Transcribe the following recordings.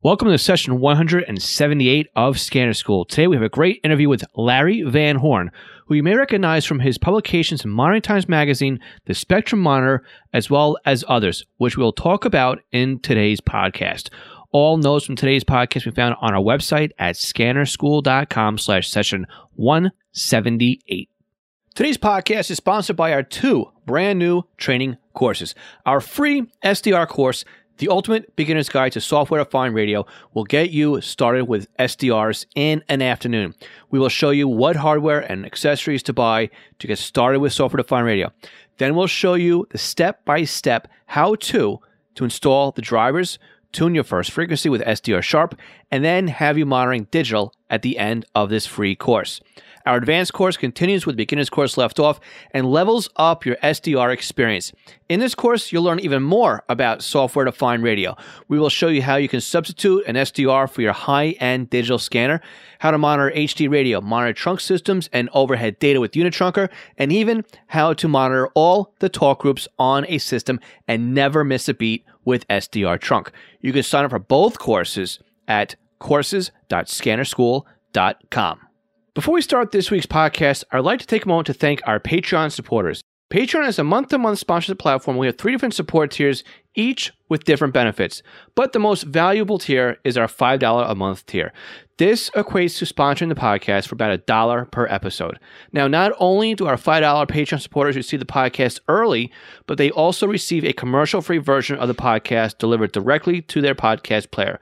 Welcome to session 178 of Scanner School. Today we have a great interview with Larry Van Horn, who you may recognize from his publications in Monitoring Times Magazine, The Spectrum Monitor, as well as others, which we'll talk about in today's podcast. All notes from today's podcast we found on our website at scannerschool.com slash session 178. Today's podcast is sponsored by our two brand new training courses. Our free SDR course the Ultimate Beginner's Guide to Software Defined Radio will get you started with SDRs in an afternoon. We will show you what hardware and accessories to buy to get started with software defined radio. Then we'll show you the step by step how to to install the drivers, tune your first frequency with SDR Sharp, and then have you monitoring digital at the end of this free course. Our advanced course continues with the beginner's course left off and levels up your SDR experience. In this course, you'll learn even more about software defined radio. We will show you how you can substitute an SDR for your high end digital scanner, how to monitor HD radio, monitor trunk systems and overhead data with Unitrunker, and even how to monitor all the talk groups on a system and never miss a beat with SDR Trunk. You can sign up for both courses at courses.scannerschool.com. Before we start this week's podcast, I'd like to take a moment to thank our Patreon supporters. Patreon is a month to month sponsorship platform. We have three different support tiers, each with different benefits. But the most valuable tier is our $5 a month tier. This equates to sponsoring the podcast for about a dollar per episode. Now, not only do our $5 Patreon supporters receive the podcast early, but they also receive a commercial free version of the podcast delivered directly to their podcast player.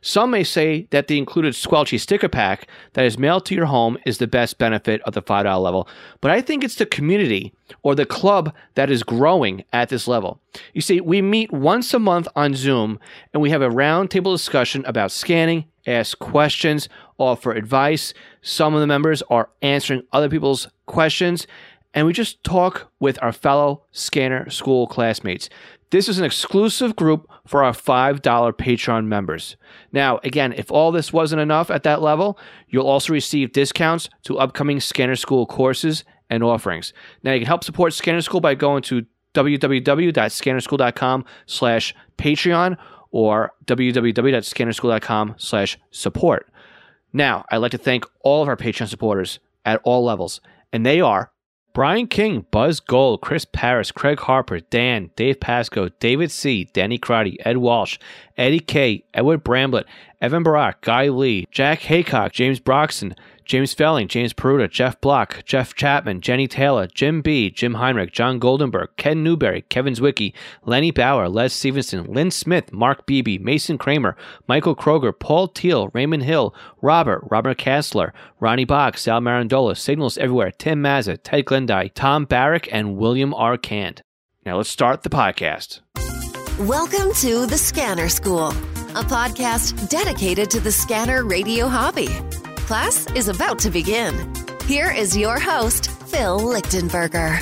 Some may say that the included Squelchy sticker pack that is mailed to your home is the best benefit of the $5 level, but I think it's the community or the club that is growing at this level. You see, we meet once a month on Zoom and we have a roundtable discussion about scanning, ask questions, offer advice. Some of the members are answering other people's questions, and we just talk with our fellow scanner school classmates. This is an exclusive group for our $5 Patreon members. Now, again, if all this wasn't enough at that level, you'll also receive discounts to upcoming Scanner School courses and offerings. Now, you can help support Scanner School by going to www.scannerschool.com slash Patreon or www.scannerschool.com slash support. Now, I'd like to thank all of our Patreon supporters at all levels, and they are Brian King, Buzz Gold, Chris Paris, Craig Harper, Dan, Dave Pasco, David C., Danny Crotty, Ed Walsh, Eddie K., Edward Bramblett, Evan Barak, Guy Lee, Jack Haycock, James Broxton, James Felling, James Peruta, Jeff Block, Jeff Chapman, Jenny Taylor, Jim B., Jim Heinrich, John Goldenberg, Ken Newberry, Kevin Zwicky, Lenny Bauer, Les Stevenson, Lynn Smith, Mark Beebe, Mason Kramer, Michael Kroger, Paul Teal, Raymond Hill, Robert, Robert Kastler, Ronnie Bach, Sal Marandola, Signals Everywhere, Tim Mazza, Ted Glendy, Tom Barrick, and William R. Cant. Now let's start the podcast. Welcome to The Scanner School, a podcast dedicated to the scanner radio hobby. Class is about to begin. Here is your host, Phil Lichtenberger.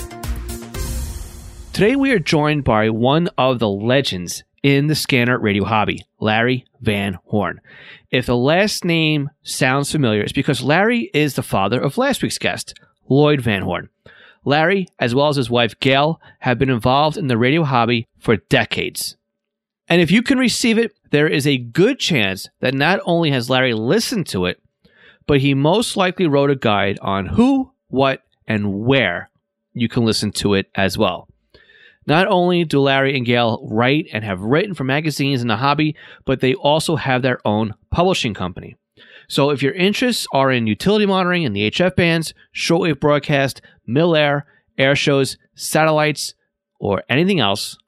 Today we are joined by one of the legends in the scanner radio hobby, Larry Van Horn. If the last name sounds familiar, it's because Larry is the father of last week's guest, Lloyd Van Horn. Larry, as well as his wife Gail, have been involved in the radio hobby for decades. And if you can receive it, there is a good chance that not only has Larry listened to it, but he most likely wrote a guide on who, what, and where you can listen to it as well. Not only do Larry and Gail write and have written for magazines in the hobby, but they also have their own publishing company. So if your interests are in utility monitoring and the HF bands, shortwave broadcast, mil-air, air shows, satellites, or anything else,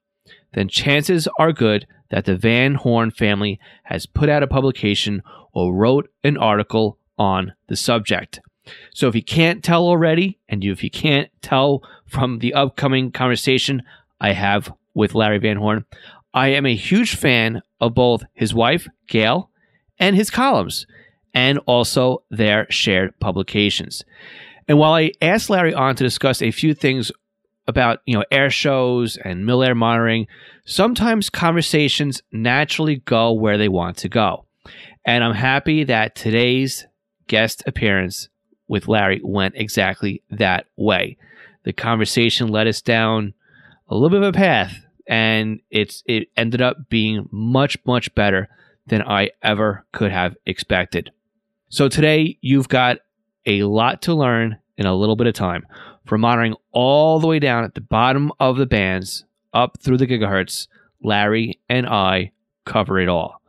then chances are good that the Van Horn family has put out a publication or wrote an article on the subject. So if you can't tell already, and if you can't tell from the upcoming conversation I have with Larry Van Horn, I am a huge fan of both his wife, Gail, and his columns, and also their shared publications. And while I asked Larry on to discuss a few things about, you know, air shows and mil-air monitoring, sometimes conversations naturally go where they want to go. And I'm happy that today's guest appearance with Larry went exactly that way. The conversation led us down a little bit of a path, and it's it ended up being much much better than I ever could have expected. So today you've got a lot to learn in a little bit of time. From monitoring all the way down at the bottom of the bands up through the gigahertz, Larry and I cover it all.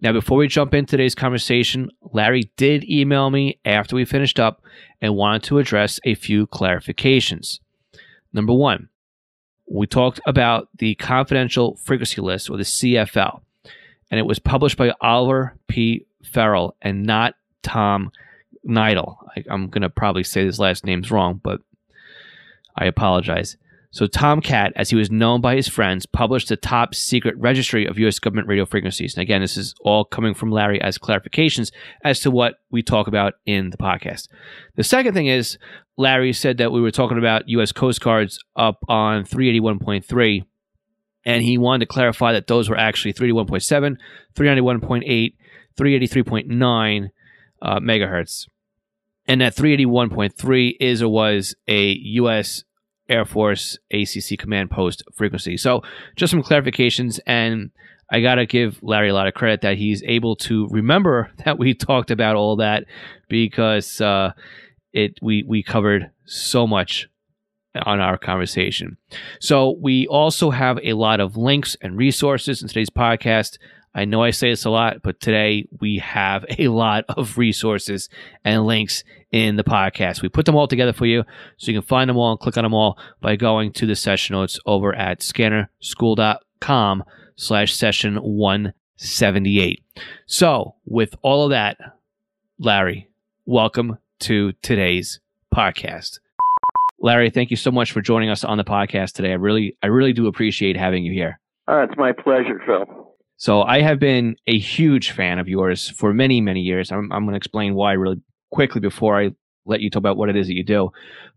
Now, before we jump into today's conversation, Larry did email me after we finished up and wanted to address a few clarifications. Number one, we talked about the confidential frequency list or the CFL, and it was published by Oliver P. Ferrell and not Tom Neidl. I, am going to probably say his last name's wrong, but I apologize. So, Tomcat, as he was known by his friends, published the top secret registry of U.S. government radio frequencies. And again, this is all coming from Larry as clarifications as to what we talk about in the podcast. The second thing is, Larry said that we were talking about U.S. Coast Guards up on 381.3, and he wanted to clarify that those were actually 381.7, 391.8, 383.9 uh, megahertz. And that 381.3 is or was a U.S. Air Force ACC command post frequency. So, just some clarifications. And I got to give Larry a lot of credit that he's able to remember that we talked about all that because uh, it we, we covered so much on our conversation. So, we also have a lot of links and resources in today's podcast. I know I say this a lot, but today we have a lot of resources and links in the podcast. We put them all together for you so you can find them all and click on them all by going to the session notes over at scannerschool.com slash session 178. So with all of that, Larry, welcome to today's podcast. Larry, thank you so much for joining us on the podcast today. I really, I really do appreciate having you here. Uh, it's my pleasure, Phil. So I have been a huge fan of yours for many, many years. I'm, I'm going to explain why really quickly before I let you talk about what it is that you do.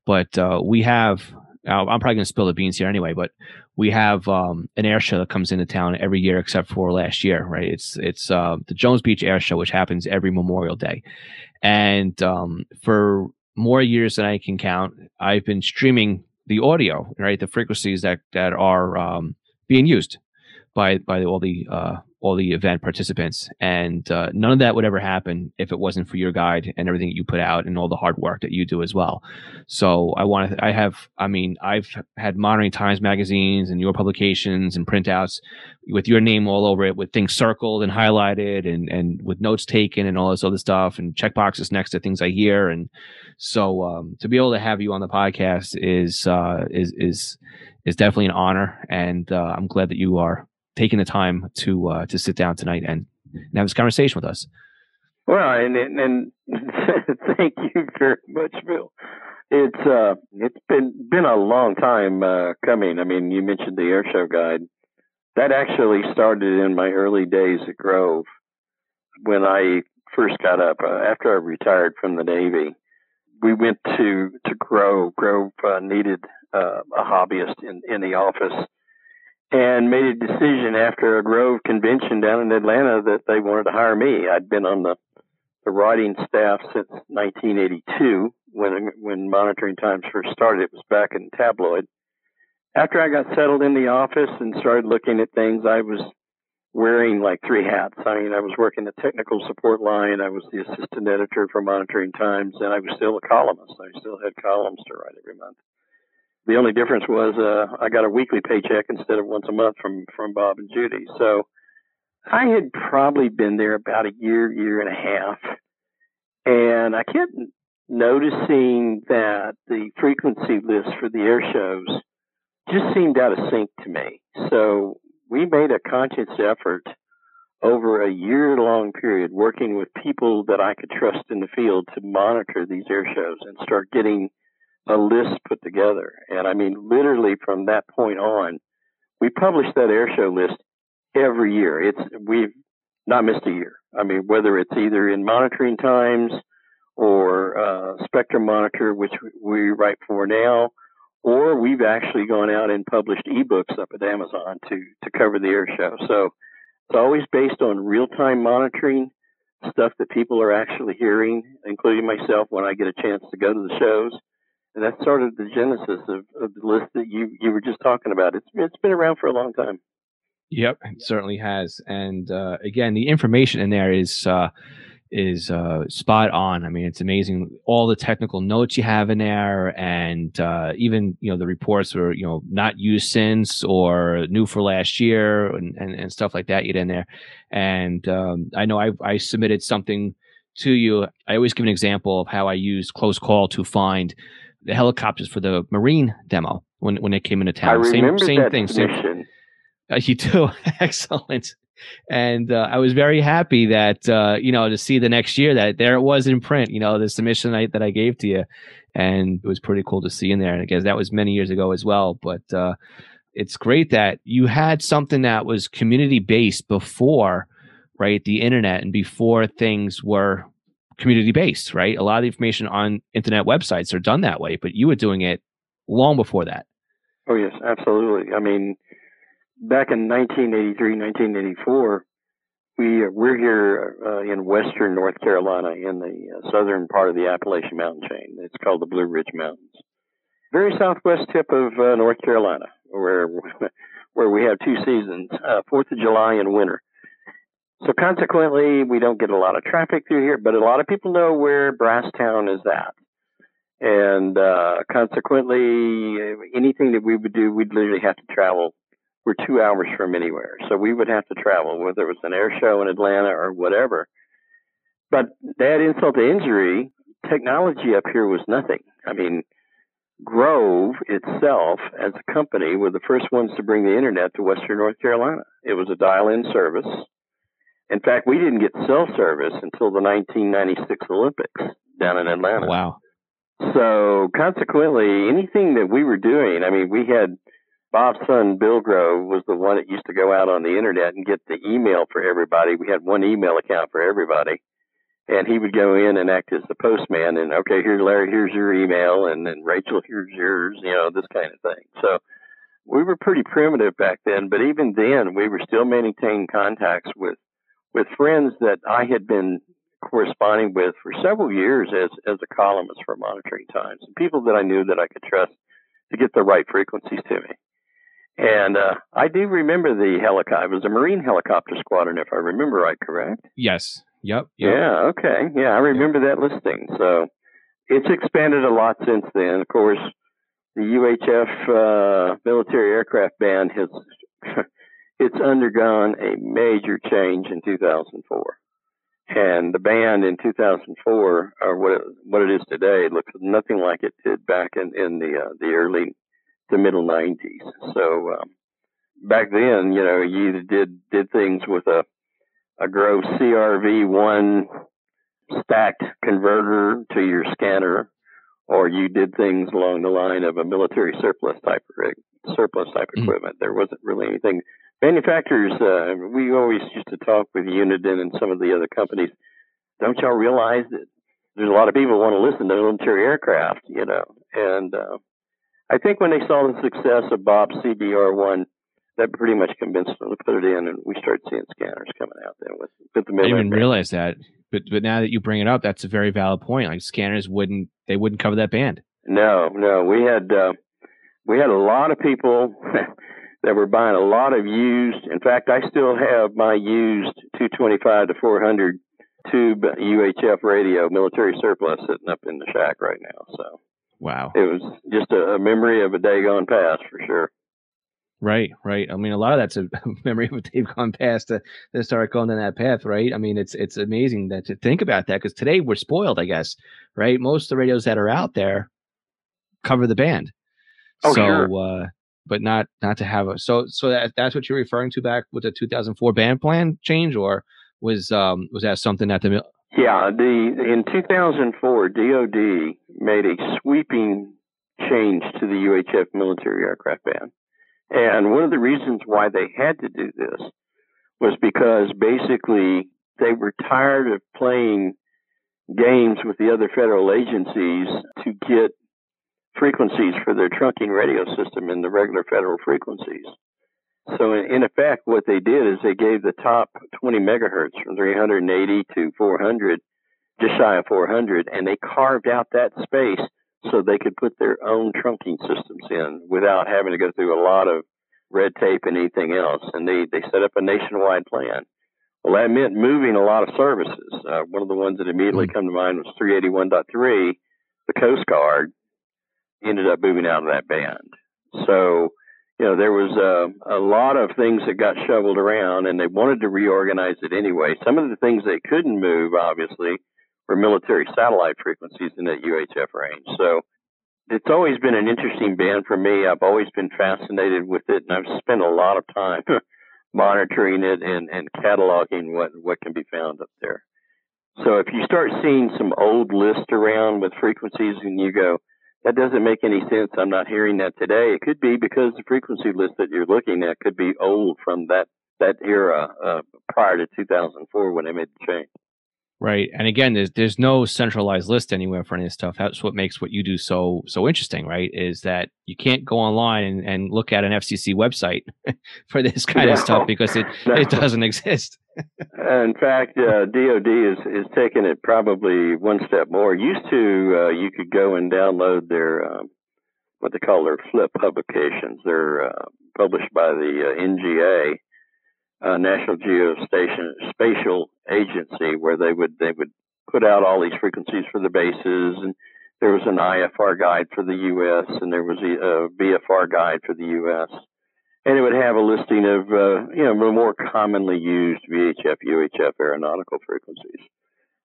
But uh, we have, I'm probably going to spill the beans here anyway, but we have um, an air show that comes into town every year except for last year, right? It's it's uh, the Jones Beach Air Show, which happens every Memorial Day. And um, for more years than I can count, I've been streaming the audio, right? The frequencies that, that are um, being used by by all the uh, all the event participants, and uh, none of that would ever happen if it wasn't for your guide and everything that you put out and all the hard work that you do as well. So I want to. I have. I mean, I've had Monitoring Times magazines and your publications and printouts with your name all over it, with things circled and highlighted, and and with notes taken and all this other stuff, and check boxes next to things I hear, and so um, to be able to have you on the podcast is uh, is is is definitely an honor, and uh, I'm glad that you are taking the time to uh, to sit down tonight and, and have this conversation with us. Well, and and, and thank you very much, Bill. It's uh, it's been been a long time uh, coming. I mean, you mentioned the air show guide. That actually started in my early days at Grove when I first got up uh, after I retired from the Navy. We went to to Grove. Grove uh, needed uh, a hobbyist in in the office and made a decision after a Grove convention down in Atlanta that they wanted to hire me. I'd been on the the writing staff since 1982 when when Monitoring Times first started. It was back in tabloid. After I got settled in the office and started looking at things, I was wearing like three hats. I mean, I was working the technical support line, I was the assistant editor for Monitoring Times, and I was still a columnist. I still had columns to write every month. The only difference was uh, I got a weekly paycheck instead of once a month from from Bob and Judy. So I had probably been there about a year, year and a half, and I kept noticing that the frequency list for the air shows just seemed out of sync to me. So we made a conscious effort over a year long period working with people that I could trust in the field to monitor these air shows and start getting a list put together. And I mean, literally from that point on, we publish that air show list every year. It's we've not missed a year. I mean, whether it's either in monitoring times or uh, Spectrum Monitor, which we write for now, or we've actually gone out and published ebooks up at Amazon to to cover the air show. So it's always based on real time monitoring stuff that people are actually hearing, including myself when I get a chance to go to the shows and that's sort of the genesis of, of the list that you you were just talking about. It's it's been around for a long time. Yep, it certainly has. And uh, again, the information in there is uh, is uh, spot on. I mean, it's amazing all the technical notes you have in there, and uh, even you know the reports were you know not used since or new for last year and, and, and stuff like that. You in there, and um, I know I, I submitted something to you. I always give an example of how I used close call to find the helicopters for the Marine demo when when they came into town. I same same that thing. Same, uh, you too. excellent, and uh, I was very happy that uh, you know to see the next year that there it was in print. You know the submission I, that I gave to you, and it was pretty cool to see in there. And I guess that was many years ago as well, but uh, it's great that you had something that was community based before, right? The internet and before things were community based, right? A lot of the information on internet websites are done that way, but you were doing it long before that. Oh yes, absolutely. I mean back in 1983, 1984, we we're here uh, in western North Carolina in the uh, southern part of the Appalachian Mountain chain. It's called the Blue Ridge Mountains, very southwest tip of uh, North Carolina, where where we have two seasons: uh, Fourth of July and winter. So consequently, we don't get a lot of traffic through here, but a lot of people know where Brasstown is at. And uh, consequently, anything that we would do, we'd literally have to travel we're two hours from anywhere. So we would have to travel, whether it was an air show in Atlanta or whatever. But that insult to injury, technology up here was nothing. I mean, Grove itself, as a company, were the first ones to bring the internet to Western North Carolina. It was a dial in service. In fact, we didn't get cell service until the 1996 Olympics down in Atlanta. Wow. So consequently, anything that we were doing, I mean, we had Bob's son Bill Grove was the one that used to go out on the internet and get the email for everybody. We had one email account for everybody, and he would go in and act as the postman. And okay, here's Larry, here's your email, and then Rachel, here's yours. You know, this kind of thing. So we were pretty primitive back then, but even then, we were still maintaining contacts with with friends that I had been corresponding with for several years as as a columnist for Monitoring Times, and people that I knew that I could trust to get the right frequencies to me. And uh, I do remember the helicopter. It was a Marine helicopter squadron, if I remember right, correct? Yes. Yep. yep. Yeah. Okay. Yeah, I remember yep. that listing. So it's expanded a lot since then. Of course, the UHF uh, military aircraft band has it's undergone a major change in 2004. And the band in 2004, or what it, what it is today, looks nothing like it did back in, in the uh, the early the middle 90s. So um, back then, you know, you did did things with a a Grove CRV one stacked converter to your scanner, or you did things along the line of a military surplus type surplus type mm-hmm. equipment. There wasn't really anything. Manufacturers, uh, we always used to talk with Uniden and some of the other companies. Don't y'all realize that there's a lot of people want to listen to military aircraft, you know, and uh, I think when they saw the success of Bob's CBR1, that pretty much convinced them to put it in, and we started seeing scanners coming out there with, with the. I didn't even realize that, but but now that you bring it up, that's a very valid point. Like scanners wouldn't they wouldn't cover that band. No, no, we had uh, we had a lot of people that were buying a lot of used. In fact, I still have my used 225 to 400 tube UHF radio military surplus sitting up in the shack right now. So Wow. It was just a, a memory of a day gone past for sure. Right, right. I mean, a lot of that's a memory of a day gone past uh, to, to start going down that path, right? I mean, it's it's amazing that to think about that because today we're spoiled, I guess, right? Most of the radios that are out there cover the band. Oh, so, sure. uh, but not not to have a so so that that's what you're referring to back with the 2004 band plan change, or was um was that something that the yeah, the in 2004, DoD made a sweeping change to the UHF military aircraft ban, and one of the reasons why they had to do this was because basically they were tired of playing games with the other federal agencies to get frequencies for their trunking radio system in the regular federal frequencies. So in, effect, what they did is they gave the top 20 megahertz from 380 to 400, just shy of 400, and they carved out that space so they could put their own trunking systems in without having to go through a lot of red tape and anything else. And they, they set up a nationwide plan. Well, that meant moving a lot of services. Uh, one of the ones that immediately mm. come to mind was 381.3, the Coast Guard ended up moving out of that band. So, you know, there was a, a lot of things that got shoveled around and they wanted to reorganize it anyway. Some of the things they couldn't move, obviously, were military satellite frequencies in that UHF range. So it's always been an interesting band for me. I've always been fascinated with it and I've spent a lot of time monitoring it and, and cataloging what, what can be found up there. So if you start seeing some old lists around with frequencies and you go, that doesn't make any sense. I'm not hearing that today. It could be because the frequency list that you're looking at could be old from that that era uh, prior to 2004 when they made the change. Right, and again, there's there's no centralized list anywhere for any of this stuff. That's what makes what you do so so interesting, right? Is that you can't go online and, and look at an FCC website for this kind no, of stuff because it it doesn't exist. In fact, uh, DoD is is taking it probably one step more. Used to, uh, you could go and download their um, what they call their flip publications. They're uh, published by the uh, NGA, uh, National Geospatial Agency, where they would they would put out all these frequencies for the bases, and there was an IFR guide for the U.S. and there was a, VFR guide for the U.S and it would have a listing of uh, you know more commonly used VHF UHF aeronautical frequencies.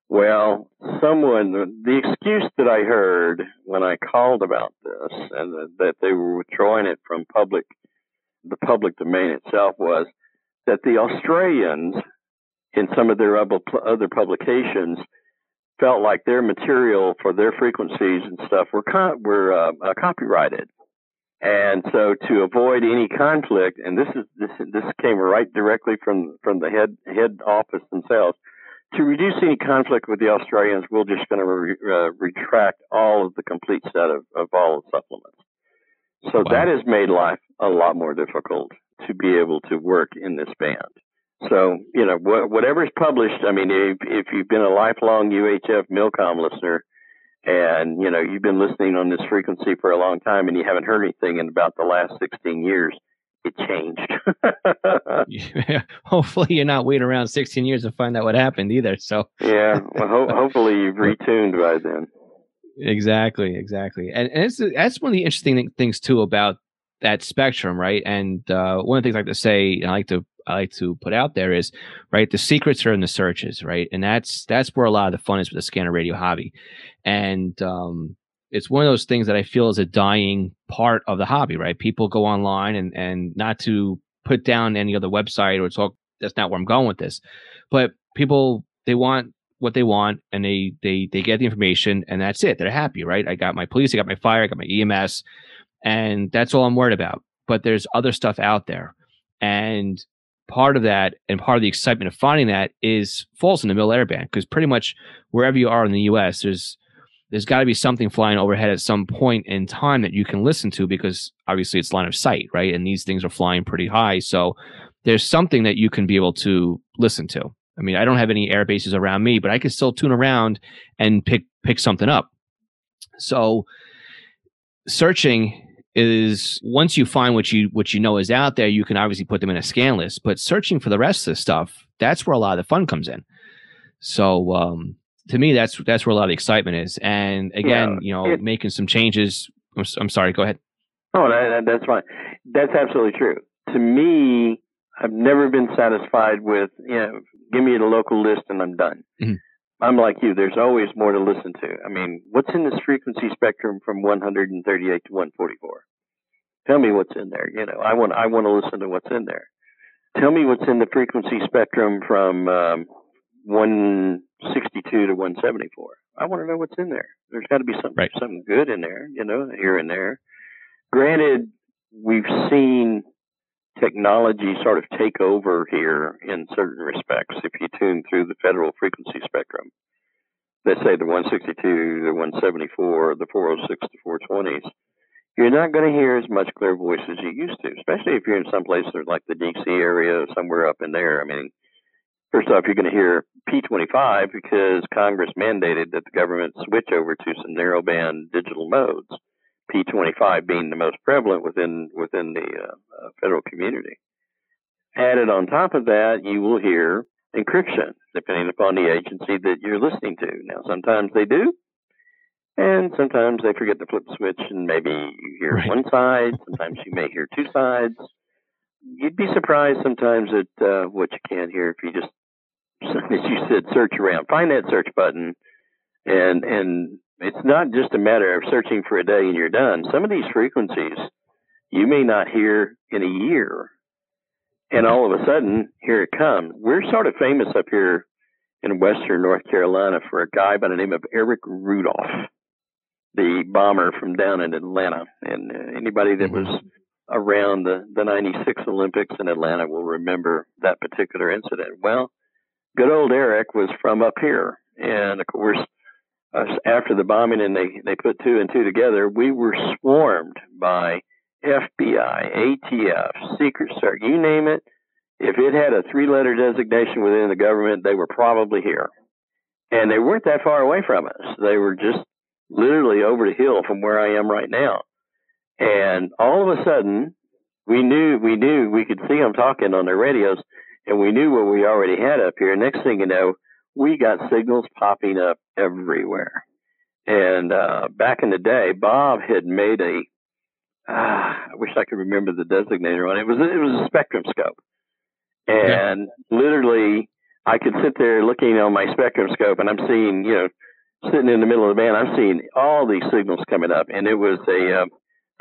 Well, someone the excuse that I heard when I called about this and that they were withdrawing it from public the public domain itself was that the Australians in some of their other publications felt like their material for their frequencies and stuff were were uh, uh, copyrighted and so to avoid any conflict, and this is this this came right directly from from the head head office themselves. To reduce any conflict with the Australians, we're just going to re, uh, retract all of the complete set of, of all the supplements. So wow. that has made life a lot more difficult to be able to work in this band. So, you know, wh- whatever is published, I mean, if, if you've been a lifelong UHF Milcom listener, and you know you've been listening on this frequency for a long time and you haven't heard anything in about the last 16 years it changed. Yeah, hopefully you're not waiting around 16 years to find out what happened either so. Yeah well ho- hopefully you've retuned by then. Exactly exactly. And, and it's that's one of the interesting things too about that spectrum right? And uh, one of the things i like to say i like to I like to put out there is right the secrets are in the searches right? And that's that's where a lot of the fun is with the scanner radio hobby. And um, it's one of those things that I feel is a dying part of the hobby right? People go online and and not to put down any other website or talk that's not where I'm going with this. But people they want what they want and they they they get the information and that's it. They're happy right? I got my police I got my fire I got my EMS and that's all I'm worried about but there's other stuff out there and part of that and part of the excitement of finding that is falls in the middle airband because pretty much wherever you are in the US, there's there's got to be something flying overhead at some point in time that you can listen to because obviously it's line of sight, right? And these things are flying pretty high, so there's something that you can be able to listen to. I mean, I don't have any air bases around me, but I can still tune around and pick pick something up. So searching is once you find what you what you know is out there, you can obviously put them in a scan list. But searching for the rest of the stuff, that's where a lot of the fun comes in. So um, to me, that's that's where a lot of the excitement is. And again, yeah, you know, it, making some changes. I'm, I'm, sorry. Go ahead. Oh, that, that's fine. That's absolutely true. To me, I've never been satisfied with you know, give me the local list and I'm done. Mm-hmm. I'm like you. There's always more to listen to. I mean, what's in this frequency spectrum from 138 to 144? Tell me what's in there. You know, I want I want to listen to what's in there. Tell me what's in the frequency spectrum from um, 162 to 174. I want to know what's in there. There's got to be something right. something good in there. You know, here and there. Granted, we've seen technology sort of take over here in certain respects. If you tune through the federal frequency spectrum, let's say the 162, the 174, the 406 to 420s, you're not going to hear as much clear voice as you used to, especially if you're in some places like the DC area, somewhere up in there. I mean, first off, you're going to hear P25 because Congress mandated that the government switch over to some narrowband digital modes. P25 being the most prevalent within within the uh, uh, federal community. Added on top of that, you will hear encryption, depending upon the agency that you're listening to. Now, sometimes they do, and sometimes they forget to flip the switch, and maybe you hear right. one side. Sometimes you may hear two sides. You'd be surprised sometimes at uh, what you can hear if you just, as you said, search around. Find that search button, and and it's not just a matter of searching for a day and you're done. Some of these frequencies you may not hear in a year, and all of a sudden here it comes. We're sort of famous up here in Western North Carolina for a guy by the name of Eric Rudolph the bomber from down in Atlanta. And uh, anybody that was mm-hmm. around the, the 96 Olympics in Atlanta will remember that particular incident. Well, good old Eric was from up here. And of course, uh, after the bombing and they, they put two and two together, we were swarmed by FBI, ATF, Secret Service, you name it. If it had a three letter designation within the government, they were probably here. And they weren't that far away from us. They were just literally over the hill from where I am right now. And all of a sudden, we knew we knew we could see them talking on their radios, and we knew what we already had up here. Next thing you know, we got signals popping up everywhere. And uh, back in the day, Bob had made a. Uh, I wish I could remember the designator on it. It was it was a spectrum scope, and yeah. literally I could sit there looking on my spectrum scope, and I'm seeing you know sitting in the middle of the band, I'm seeing all these signals coming up, and it was a uh,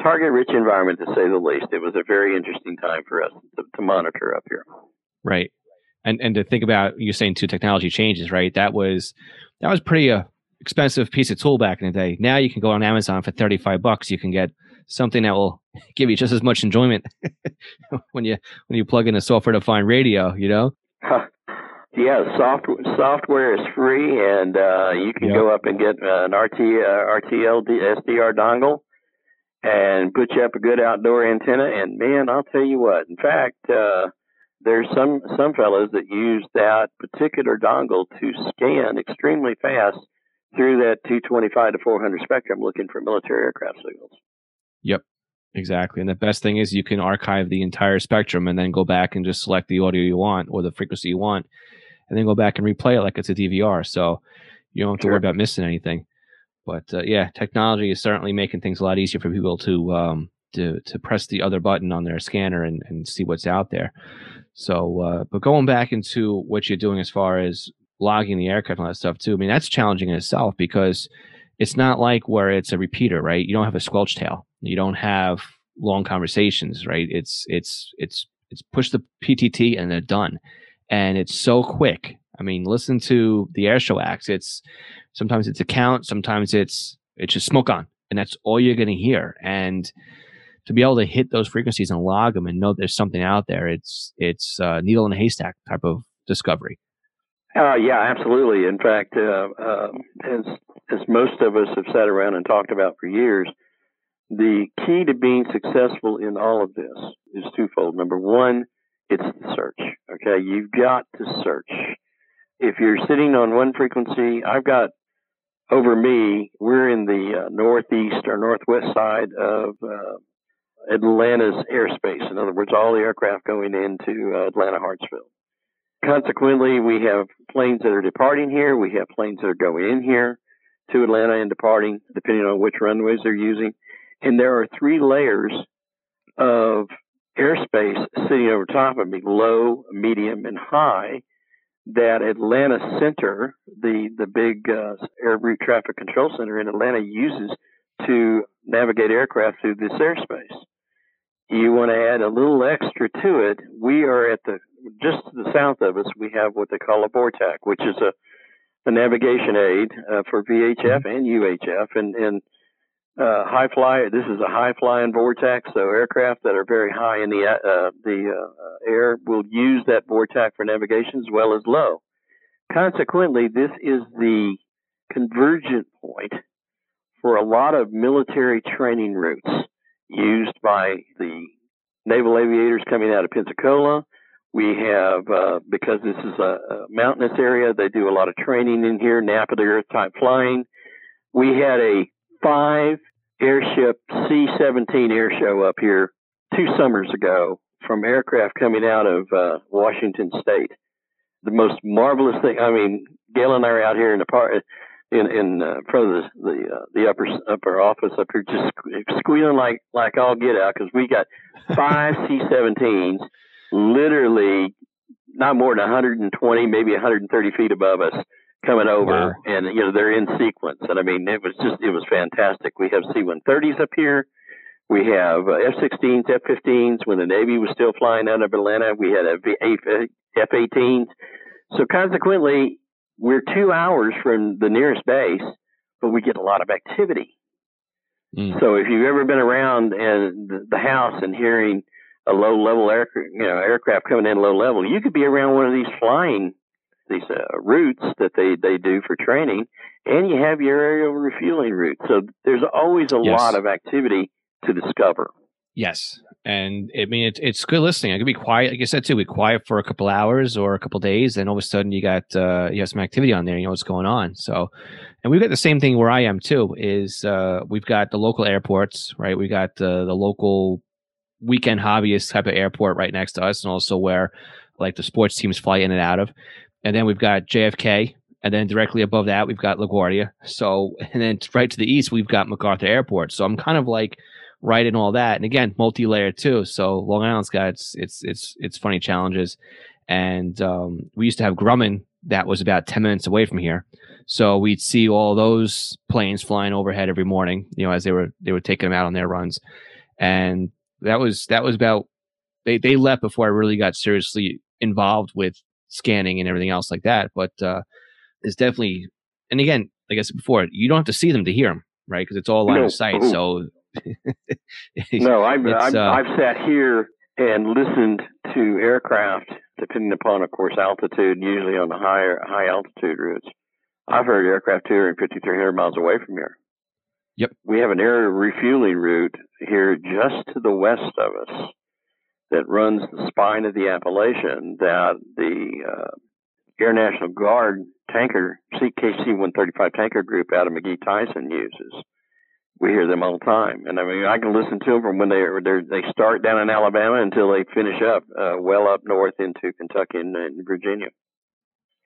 target-rich environment to say the least. It was a very interesting time for us to, to monitor up here. Right, and and to think about you saying two technology changes, right? That was that was pretty uh, expensive piece of tool back in the day. Now you can go on Amazon for thirty-five bucks. You can get something that will give you just as much enjoyment when you when you plug in a software-defined radio. You know. Yeah, software software is free, and uh, you can yep. go up and get an RT uh, RTL SDR dongle and put you up a good outdoor antenna. And man, I'll tell you what. In fact, uh, there's some some fellows that use that particular dongle to scan extremely fast through that 225 to 400 spectrum, looking for military aircraft signals. Yep. Exactly. And the best thing is you can archive the entire spectrum and then go back and just select the audio you want or the frequency you want and then go back and replay it like it's a DVR. So you don't have to sure. worry about missing anything. But uh, yeah, technology is certainly making things a lot easier for people to um, to to press the other button on their scanner and, and see what's out there. So, uh, but going back into what you're doing as far as logging the aircraft and all that stuff too, I mean that's challenging in itself because it's not like where it's a repeater, right? You don't have a squelch tail. You don't have long conversations, right? It's it's it's it's push the PTT and they're done and it's so quick. I mean, listen to the airshow acts. It's sometimes it's a count, sometimes it's it's just smoke on, and that's all you're going to hear. And to be able to hit those frequencies and log them and know there's something out there, it's it's a needle in a haystack type of discovery. Uh, yeah, absolutely. In fact, uh, uh, as as most of us have sat around and talked about for years, the key to being successful in all of this is twofold. Number one it's the search. Okay, you've got to search. If you're sitting on one frequency, I've got over me, we're in the uh, northeast or northwest side of uh, Atlanta's airspace. In other words, all the aircraft going into uh, Atlanta Hartsfield. Consequently, we have planes that are departing here. We have planes that are going in here to Atlanta and departing, depending on which runways they're using. And there are three layers of airspace sitting over top of me, low, medium, and high, that Atlanta Center, the the big uh, air route traffic control center in Atlanta, uses to navigate aircraft through this airspace. You want to add a little extra to it. We are at the just to the south of us. We have what they call a VORTAC, which is a a navigation aid uh, for VHF and UHF, and and uh, high fly. This is a high flying VORTAC, so aircraft that are very high in the uh, the uh, air will use that VORTAC for navigation as well as low. Consequently, this is the convergent point for a lot of military training routes used by the naval aviators coming out of Pensacola. We have, uh, because this is a, a mountainous area, they do a lot of training in here, nap-of-the-earth type flying. We had a five airship C-17 air show up here two summers ago from aircraft coming out of uh, Washington State. The most marvelous thing. I mean, Gail and I are out here in the park in in uh, front of the the, uh, the upper upper office up here, just squealing like like all get out because we got five C-17s, literally not more than 120, maybe 130 feet above us, coming over, wow. and you know they're in sequence. And I mean, it was just it was fantastic. We have C-130s up here. We have uh, F-16s, F-15s. When the Navy was still flying out of Atlanta, we had F-18s. So consequently, we're two hours from the nearest base, but we get a lot of activity. Mm. So if you've ever been around and the house and hearing a low level aircraft, you know, aircraft coming in low level, you could be around one of these flying these uh, routes that they they do for training, and you have your aerial refueling route. So there's always a yes. lot of activity to discover. Yes, and I mean it's it's good listening. I could be quiet, like I said too. Be quiet for a couple hours or a couple days, and all of a sudden you got uh, you have some activity on there. You know what's going on. So, and we've got the same thing where I am too. Is uh, we've got the local airports, right? We got uh, the local weekend hobbyist type of airport right next to us, and also where like the sports teams fly in and out of. And then we've got JFK, and then directly above that we've got LaGuardia. So, and then right to the east we've got MacArthur Airport. So I'm kind of like right and all that. And again, multi-layered too. So Long Island's got its it's it's it's funny challenges. And um, we used to have Grumman that was about ten minutes away from here. So we'd see all those planes flying overhead every morning, you know, as they were they were taking them out on their runs. And that was that was about they they left before I really got seriously involved with scanning and everything else like that. But uh, it's definitely and again, like I said before, you don't have to see them to hear them, right? Because it's all line no. of sight. So no, I've I've, uh, I've sat here and listened to aircraft, depending upon, of course, altitude. Usually on the higher high altitude routes, I've heard aircraft 250, 300 miles away from here. Yep. We have an air refueling route here just to the west of us that runs the spine of the Appalachian that the uh, Air National Guard tanker, CKC 135 tanker group out of McGhee Tyson uses we hear them all the time. And I mean, I can listen to them from when they they start down in Alabama until they finish up uh, well up north into Kentucky and, and, Virginia.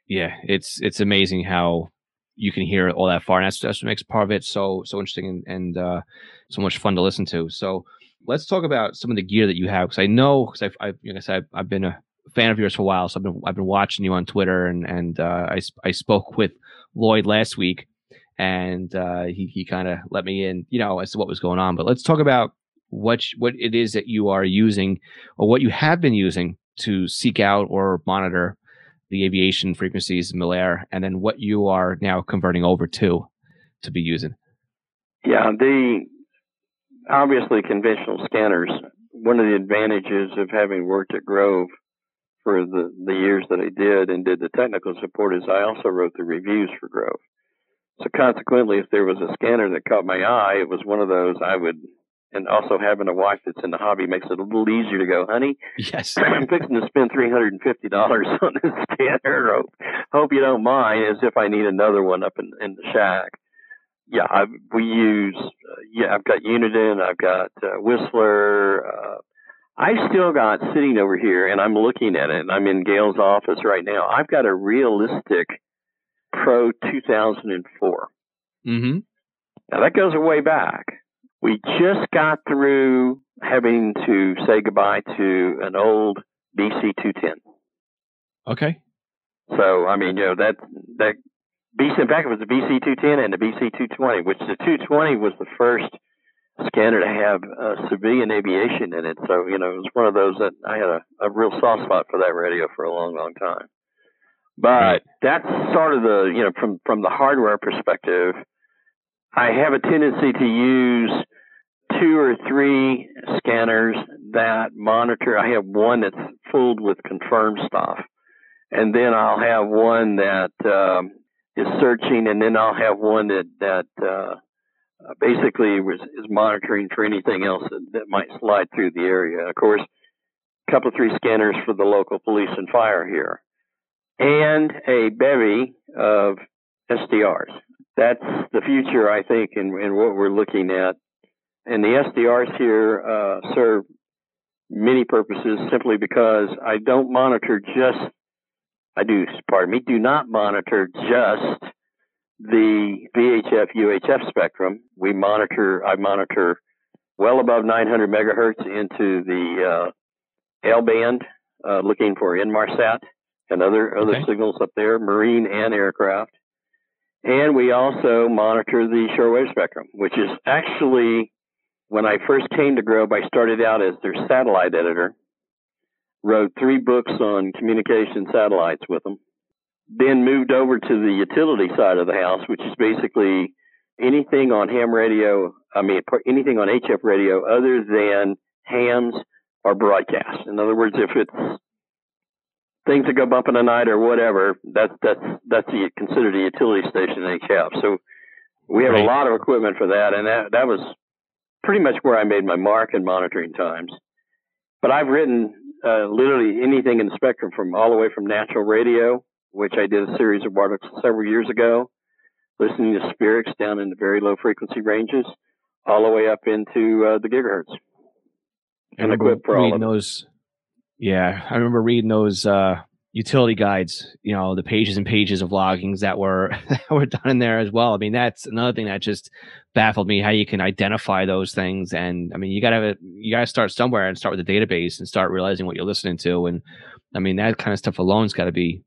Yeah, it's it's amazing how you can hear all that far, and that's, that's what makes part of it so so interesting and, and uh, so much fun to listen to. So let's talk about some of the gear that you have because I know because I've, I've like I said I've, I've been a fan of yours for a while, so I've been I've been watching you on Twitter and and uh, I I spoke with Lloyd last week and uh, he he kind of let me in, you know, as to what was going on. But let's talk about what what it is that you are using or what you have been using to seek out or monitor the aviation frequencies in air, and then what you are now converting over to to be using. Yeah, the obviously conventional scanners. One of the advantages of having worked at Grove for the the years that I did and did the technical support is I also wrote the reviews for Grove. So consequently, if there was a scanner that caught my eye, it was one of those I would. And also having a wife that's in the hobby makes it a little easier to go, honey. Yes, I'm fixing to spend three hundred and fifty dollars on this scanner. Hope, hope you don't mind, as if I need another one up in, in the shack. Yeah, I've, we use. Uh, yeah, I've got Uniden. I've got uh, Whistler. Uh, I still got sitting over here, and I'm looking at it. And I'm in Gail's office right now. I've got a realistic Pro 2004. Mm-hmm. Now that goes way back. We just got through having to say goodbye to an old BC 210. Okay. So I mean, you know that that BC in fact it was the BC 210 and the BC 220, which the 220 was the first scanner to have uh, civilian aviation in it. So you know it was one of those that I had a, a real soft spot for that radio for a long, long time. But that's sort of the you know from from the hardware perspective, I have a tendency to use two or three scanners that monitor. I have one that's filled with confirmed stuff, and then I'll have one that um, is searching, and then I'll have one that that uh, basically was, is monitoring for anything else that, that might slide through the area. Of course, a couple of three scanners for the local police and fire here and a bevy of SDRs. That's the future, I think, in, in what we're looking at and the SDRs here uh, serve many purposes simply because I don't monitor just, I do, pardon me, do not monitor just the VHF UHF spectrum. We monitor, I monitor well above 900 megahertz into the uh, L band, uh, looking for Inmarsat and other other okay. signals up there, marine and aircraft. And we also monitor the shortwave spectrum, which is actually when I first came to Grove, I started out as their satellite editor, wrote three books on communication satellites with them, then moved over to the utility side of the house, which is basically anything on ham radio, I mean, anything on HF radio other than hams or broadcast. In other words, if it's things that go bump in the night or whatever, that's that's that's the, considered a utility station in HF. So we have right. a lot of equipment for that, and that that was pretty much where I made my mark in Monitoring Times. But I've written uh, literally anything in the spectrum from all the way from natural radio, which I did a series of articles several years ago, listening to sferics down in the very low frequency ranges, all the way up into uh, the gigahertz. And equipped for all of those. Yeah, I remember reading those uh, utility guides, you know, the pages and pages of loggings that were that were done in there as well. I mean, that's another thing that just baffled me how you can identify those things. And I mean, you gotta you gotta start somewhere and start with the database and start realizing what you're listening to. And I mean, that kind of stuff alone's got to be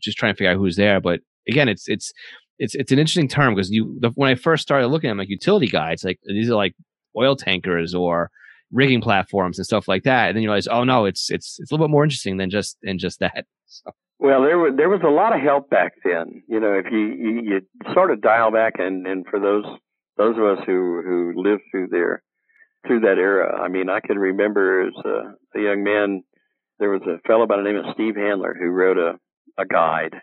just trying to figure out who's there. But again, it's it's it's it's an interesting term because you the, when I first started looking at them, like utility guides, like these are like oil tankers or rigging platforms and stuff like that. And then you realize, oh no, it's it's it's a little bit more interesting than just than just that. So. Well, there was there was a lot of help back then. You know, if you you, you sort of dial back and and for those those of us who who lived through there through that era, I mean, I can remember as a, a young man, there was a fellow by the name of Steve Handler who wrote a a guide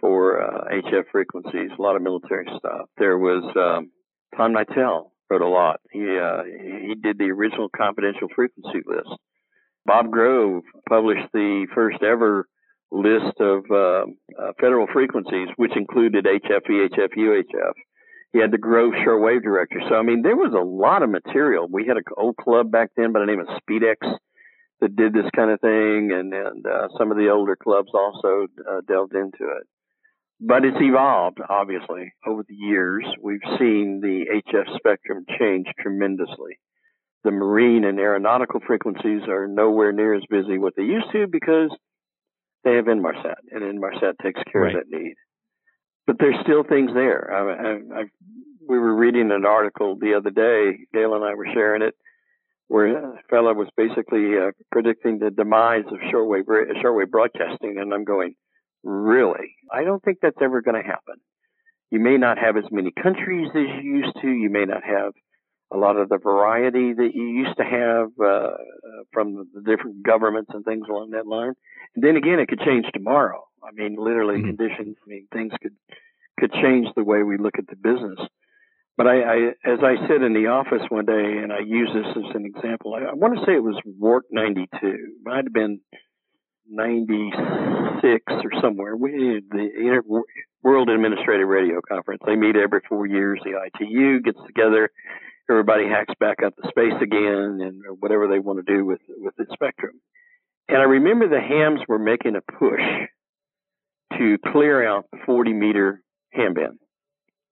for uh, HF frequencies, a lot of military stuff. There was um, Tom Kneitel wrote a lot. He uh, he did the original confidential frequency list. Bob Grove published the first ever list of uh, uh, federal frequencies, which included HF, VHF, UHF. He had the Grove Shortwave Directory. So I mean, there was a lot of material. We had an old club back then by the name of SPEEDX that did this kind of thing, and and uh, some of the older clubs also uh, delved into it. But it's evolved, obviously, over the years. We've seen the HF spectrum change tremendously. The marine and aeronautical frequencies are nowhere near as busy what they used to because they have Inmarsat, and Inmarsat takes care right. of that need. But there's still things there. I, I, I, we were reading an article the other day, Gayle and I were sharing it, where a fellow was basically uh, predicting the demise of shortwave shortwave broadcasting, and I'm going, Really? I don't think that's ever going to happen. You may not have as many countries as you used to. You may not have a lot of the variety that you used to have uh, from the different governments and things along that line. And then again, it could change tomorrow. I mean, literally, mm-hmm. conditions. I mean, things could could change the way we look at the business. But I, I, as I said in the office one day, and I use this as an example. I, I want to say it was WARC '92. It might have been 96 or somewhere. We, the World Administrative Radio Conference. They meet every four years. The ITU gets together. Everybody hacks back up the space again and whatever they want to do with, with the spectrum. And I remember the hams were making a push to clear out the 40 meter ham band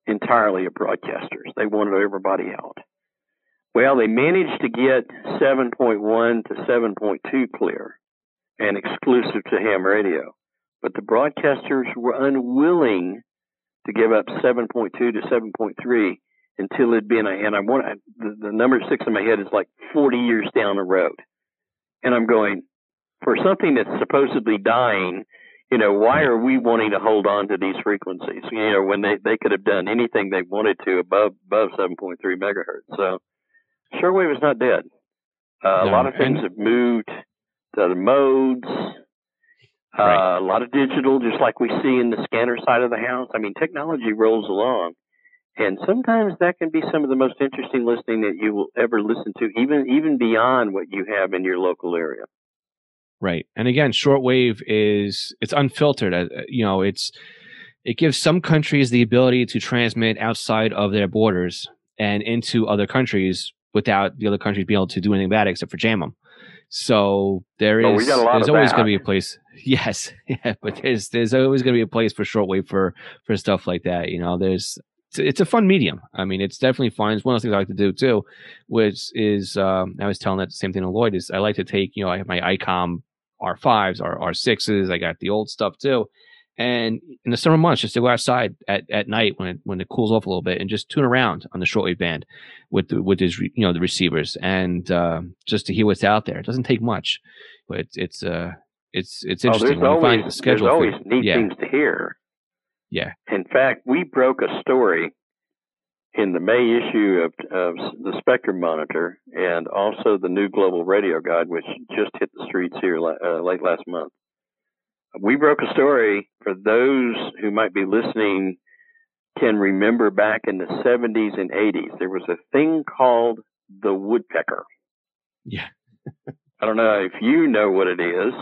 entirely of broadcasters. They wanted everybody out. Well, they managed to get 7.1 to 7.2 clear and exclusive to ham radio. But the broadcasters were unwilling to give up 7.2 to 7.3 until it'd been, and I want the, the number six in my head is like 40 years down the road. And I'm going, for something that's supposedly dying, you know, why are we wanting to hold on to these frequencies? You know, when they, they could have done anything they wanted to above above 7.3 megahertz. So, shortwave is not dead. Uh, no, a lot of things have moved the modes, uh, a lot of digital, just like we see in the scanner side of the house. I mean, technology rolls along. And sometimes that can be some of the most interesting listening that you will ever listen to, even even beyond what you have in your local area. Right, and again, shortwave is it's unfiltered. Uh, you know, it's it gives some countries the ability to transmit outside of their borders, and into other countries without the other countries being able to do anything about it except for jam them. So there is. Well, we there's always going to be a place. Yes, yeah, but there's there's always going to be a place for shortwave for for stuff like that. You know, there's it's, it's, a fun medium. I mean, it's definitely fun. It's one of the things I like to do too, which is um, I was telling that the same thing to Lloyd is I like to take you know I have my ICOM R5s, R R6s. I got the old stuff too, and in the summer months, just to go outside at, at night when it, when it cools off a little bit and just tune around on the shortwave band with the, with his you know the receivers and uh, just to hear what's out there. It doesn't take much, but it's it's uh it's it's interesting oh, when always, find the schedule. There's always for, neat yeah. things to hear. Yeah. In fact, we broke a story in the May issue of, of the Spectrum Monitor and also the new Global Radio Guide, which just hit the streets here uh, late last month we broke a story for those who might be listening can remember back in the 70s and 80s. There was a thing called the woodpecker. Yeah. I don't know if you know what it is.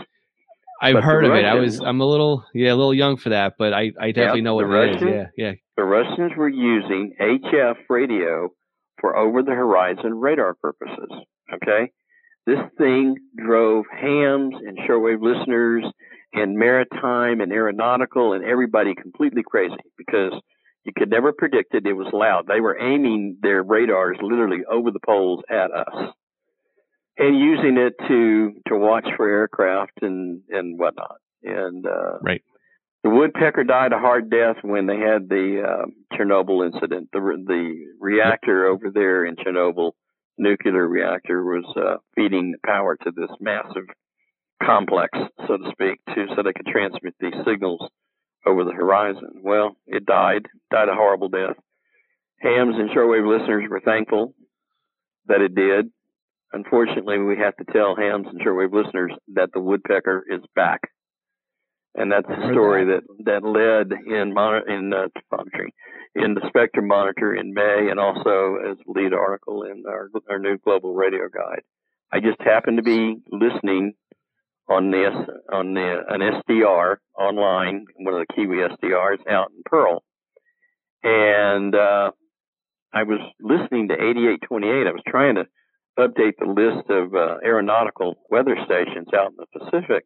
I've heard of it. I was I'm a little yeah a little young for that, but I, I definitely yeah, know what Russians, it is. Yeah, yeah. The Russians were using HF radio for over the horizon radar purposes. Okay, this thing drove hams and shortwave listeners and maritime and aeronautical and everybody completely crazy because you could never predict it. It was loud. They were aiming their radars literally over the poles at us and using it to to watch for aircraft and and whatnot. And uh, right. The woodpecker died a hard death when they had the uh, Chernobyl incident. The the reactor over there in Chernobyl, nuclear reactor, was uh, feeding power to this massive complex, so to speak, to so they could transmit these signals over the horizon. Well, it died, died a horrible death. Hams and shortwave listeners were thankful that it did. Unfortunately, we have to tell hams and shortwave listeners that the woodpecker is back, and that's the story that that led in mon- in uh, in the Spectrum Monitor in May, and also as lead article in our our new Global Radio Guide. I just happened to be listening on this on the an SDR online, one of the Kiwi SDRs out in Pearl, and uh, I was listening to 8828. I was trying to update the list of uh, aeronautical weather stations out in the Pacific,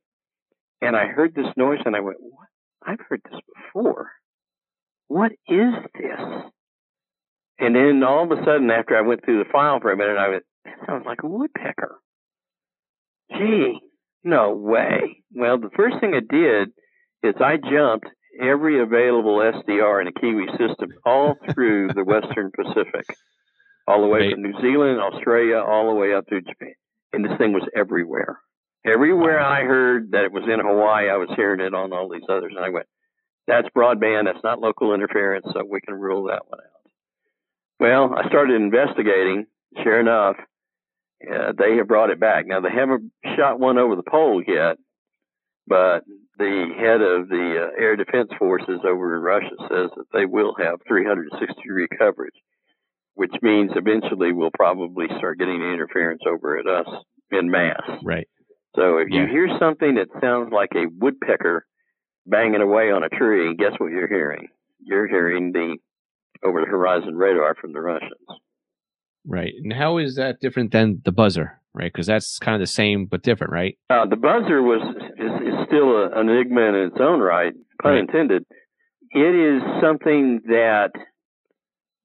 and I heard this noise, and I went, "What? I've heard this before. What is this?" And then all of a sudden, after I went through the file for a minute, I went, "That sounds like a woodpecker." Gee, no way. Well, the first thing I did is I jumped every available SDR in the Kiwi system all through the Western Pacific, all the way right. from New Zealand, Australia, all the way up through Japan. And this thing was everywhere. Everywhere I heard that it was in Hawaii, I was hearing it on all these others. And I went, that's broadband. That's not local interference. So we can rule that one out. Well, I started investigating. Sure enough, uh, they have brought it back. Now they haven't shot one over the pole yet, but the head of the uh, air defense forces over in Russia says that they will have 360 degree coverage, which means eventually we'll probably start getting interference over at us in mass. Right. So if yeah. you hear something that sounds like a woodpecker banging away on a tree, guess what you're hearing? You're hearing the over the horizon radar from the Russians. Right. And how is that different than the buzzer? Right, because that's kind of the same but different, right? Uh, the buzzer was is, is still a, an enigma in its own right, pun right. intended. It is something that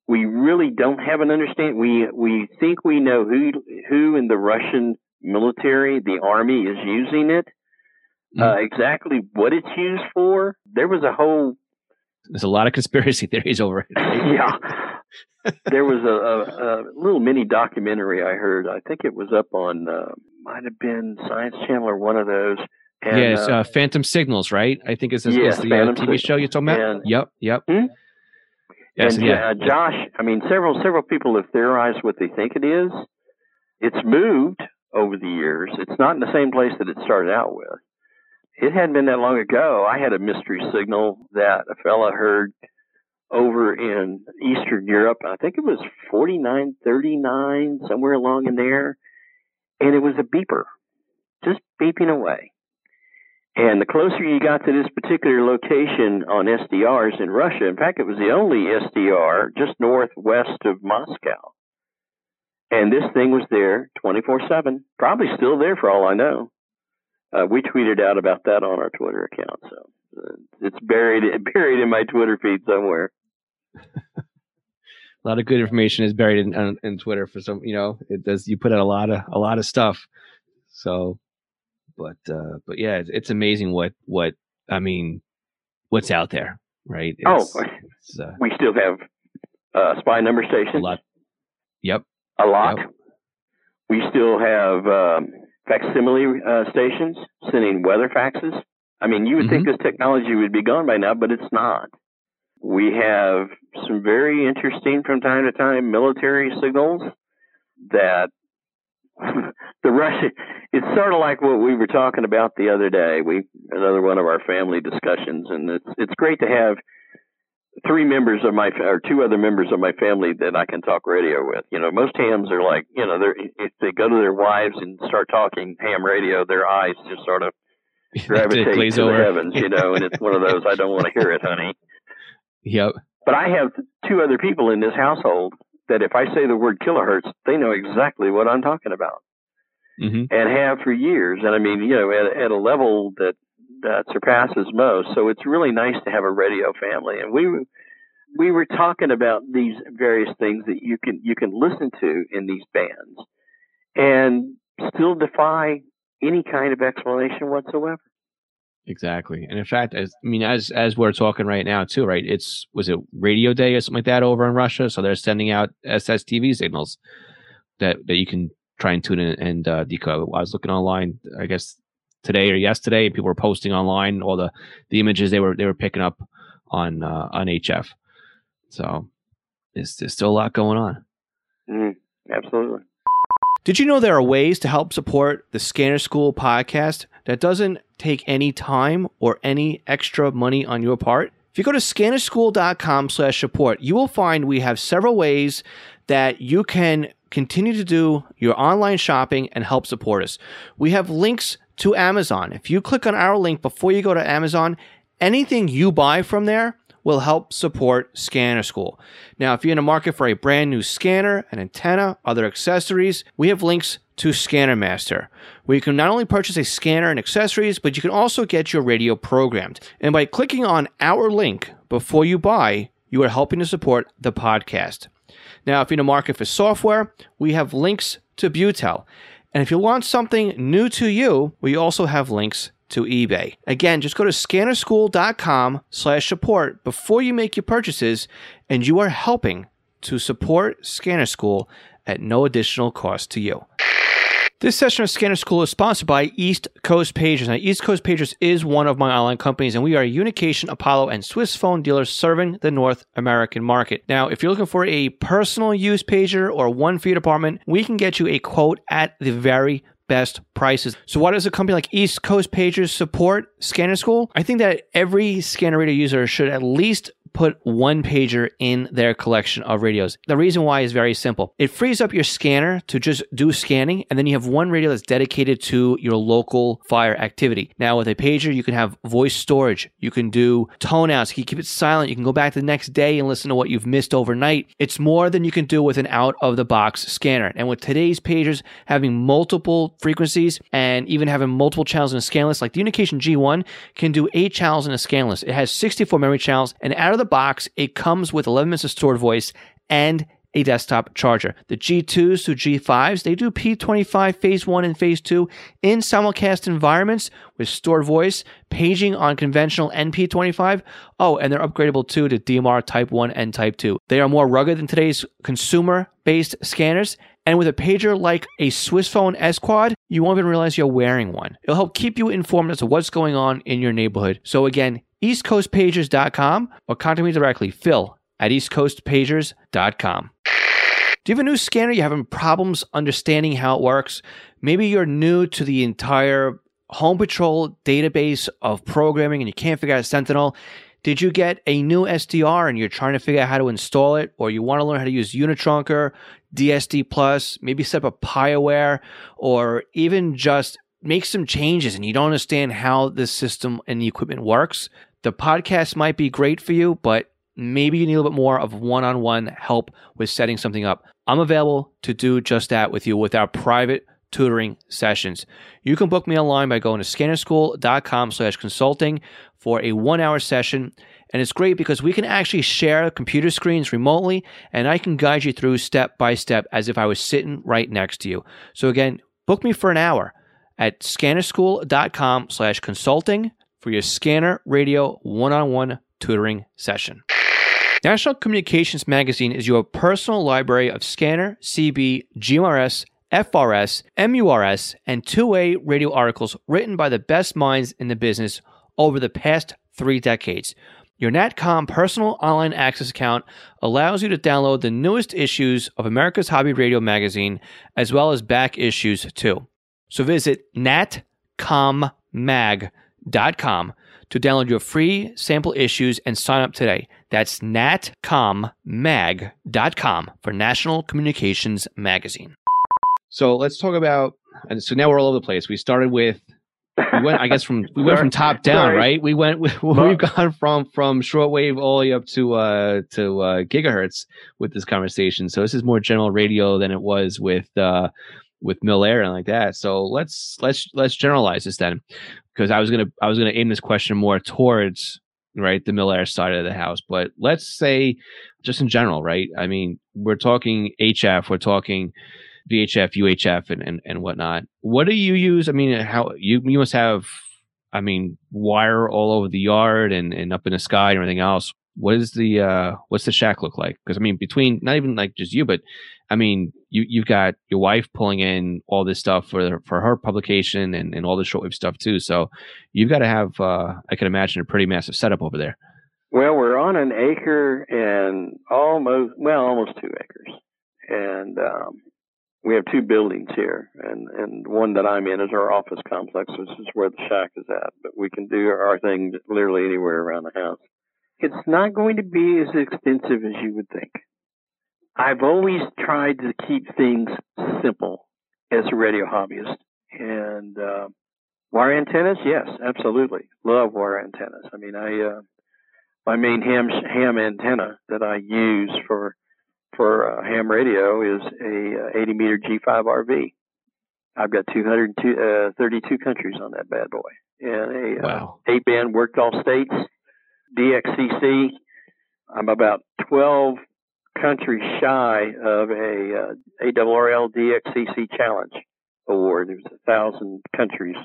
we really don't have an understanding. We we think we know who who in the Russian military, the army, is using it. Mm. Uh, exactly what it's used for. There was a whole. There's a lot of conspiracy theories over it. yeah, there was a, a, a, little mini documentary I heard. I think it was up on, uh, might have been Science Channel or one of those. And, yes, uh, uh, Phantom Signals, right? I think it's, yes, it's the uh, TV Signals. show you're talking about. And, yep, yep. Hmm? Yes, and yeah. Uh, Josh, I mean, several several people have theorized what they think it is. It's moved over the years. It's not in the same place that it started out with. It hadn't been that long ago. I had a mystery signal that a fella heard over in Eastern Europe. I think it was 4939, somewhere along in there. And it was a beeper, just beeping away. And the closer you got to this particular location on SDRs in Russia, in fact, it was the only SDR just northwest of Moscow. And this thing was there 24 7, probably still there for all I know. Uh, we tweeted out about that on our Twitter account, so uh, it's buried buried in my Twitter feed somewhere. a lot of good information is buried in, in, in Twitter for some. You know, it does. You put out a lot of a lot of stuff. So, but uh, but yeah, it's, it's amazing what what I mean, what's out there, right? It's, oh, it's, uh, we still have uh, spy number stations. A lot. Yep. A lot. Yep. We still have um, facsimile uh, stations sending weather faxes. I mean, you would mm-hmm. think this technology would be gone by now, but it's not. We have some very interesting, from time to time, military signals that the Russian. It's sort of like what we were talking about the other day. We another one of our family discussions, and it's it's great to have three members of my or two other members of my family that I can talk radio with. You know, most hams are like, you know, they're if they go to their wives and start talking ham radio, their eyes just sort of gravitate to the heavens, you know, and it's one of those I don't want to hear it, honey. Yep. But I have two other people in this household that if I say the word kilohertz, they know exactly what I'm talking about. Mm-hmm. And have for years. And I mean, you know, at, at a level that that surpasses most. So it's really nice to have a radio family. And we we were talking about these various things that you can you can listen to in these bands and still defy any kind of explanation whatsoever. Exactly. And in fact, as I mean, as as we're talking right now too, right? It's was it radio day or something like that over in Russia? So they're sending out SSTV signals that that you can try and tune in and uh, decode. I was looking online, I guess today or yesterday. People were posting online all the the images they were they were picking up on uh, on HF. So there's, there's still a lot going on. Mm, absolutely. Did you know there are ways to help support the Scanner School podcast that doesn't take any time or any extra money on your part? If you go to scannerschool.com slash support, you will find we have several ways that you can continue to do your online shopping and help support us. We have links to Amazon. If you click on our link before you go to Amazon, anything you buy from there will help support Scanner School. Now, if you're in the market for a brand new scanner, an antenna, other accessories, we have links to Scanner Master, where you can not only purchase a scanner and accessories, but you can also get your radio programmed. And by clicking on our link before you buy, you are helping to support the podcast. Now, if you're in the market for software, we have links to Butel. And if you want something new to you, we also have links to eBay. Again, just go to scannerschool.com slash support before you make your purchases, and you are helping to support Scanner School at no additional cost to you. This session of Scanner School is sponsored by East Coast Pagers. Now, East Coast Pagers is one of my online companies, and we are a Unication, Apollo, and Swissphone dealers serving the North American market. Now, if you're looking for a personal use pager or one for your department, we can get you a quote at the very best prices. So why does a company like East Coast Pagers support Scanner School? I think that every scanner radio user should at least put one pager in their collection of radios. The reason why is very simple. It frees up your scanner to just do scanning, and then you have one radio that's dedicated to your local fire activity. Now, with a pager, you can have voice storage, you can do tone outs, you can keep it silent, you can go back the next day and listen to what you've missed overnight. It's more than you can do with an out of the box scanner. And with today's pagers having multiple frequencies and even having multiple channels in a scanless, like the Unication G1 can do eight channels in a scanless. It has 64 memory channels, and out of the box, it comes with 11 minutes of stored voice and a desktop charger. The G2s to G5s, they do P25 phase 1 and phase 2 in simulcast environments with stored voice, paging on conventional NP25. Oh, and they're upgradable too to DMR Type 1 and Type 2. They are more rugged than today's consumer based scanners. And with a pager like a Swissphone S Quad, you won't even realize you're wearing one. It'll help keep you informed as to what's going on in your neighborhood. So again, eastcoastpagers.com or contact me directly, phil at eastcoastpagers.com. Do you have a new scanner? You're having problems understanding how it works? Maybe you're new to the entire Home Patrol database of programming and you can't figure out Sentinel. Did you get a new SDR and you're trying to figure out how to install it, or you want to learn how to use Unitrunker, DSD Plus, maybe set up a PiAware, or even just make some changes and you don't understand how the system and the equipment works, the podcast might be great for you, but maybe you need a little bit more of one on one help with setting something up. I'm available to do just that with you with our private tutoring sessions. You can book me online by going to scannerschool.com slash consulting for a one hour session. And it's great because we can actually share computer screens remotely and I can guide you through step by step as if I was sitting right next to you. So again, book me for an hour at scannerschool.com slash consulting for your scanner radio one-on-one tutoring session. National Communications Magazine is your personal library of scanner, CB, GMRS, FRS, MURS, and two-way radio articles written by the best minds in the business over the past three decades. Your NatCom personal online access account allows you to download the newest issues of America's Hobby Radio magazine, as well as back issues too. So visit natcommag.com to download your free sample issues and sign up today. That's natcommag.com for National Communications Magazine. So let's talk about, and so now we're all over the place. We started with we went, I guess, from we went from top down, Sorry. right? We went, we, have gone from from shortwave all the way up to uh to uh, gigahertz with this conversation. So this is more general radio than it was with uh with Mil-Air and like that. So let's let's let's generalize this then, because I was gonna I was gonna aim this question more towards right the Mil-Air side of the house, but let's say just in general, right? I mean, we're talking HF, we're talking VHF, UHF, and, and and whatnot. What do you use? I mean, how you you must have, I mean, wire all over the yard and and up in the sky and everything else. What is the uh what's the shack look like? Because I mean, between not even like just you, but I mean, you you've got your wife pulling in all this stuff for for her publication and and all the shortwave stuff too. So you've got to have, uh I can imagine, a pretty massive setup over there. Well, we're on an acre and almost well, almost two acres, and um, we have two buildings here, and and one that I'm in is our office complex, which is where the shack is at. But we can do our thing literally anywhere around the house. It's not going to be as extensive as you would think. I've always tried to keep things simple as a radio hobbyist, and uh, wire antennas, yes, absolutely, love wire antennas. I mean, I uh, my main ham ham antenna that I use for for uh, ham radio is a uh, 80 meter G5 RV. I've got 232 uh, countries on that bad boy, and a uh, wow. eight band worked all states DXCC. I'm about 12 countries shy of a uh, ARRL DXCC Challenge award. There's a thousand countries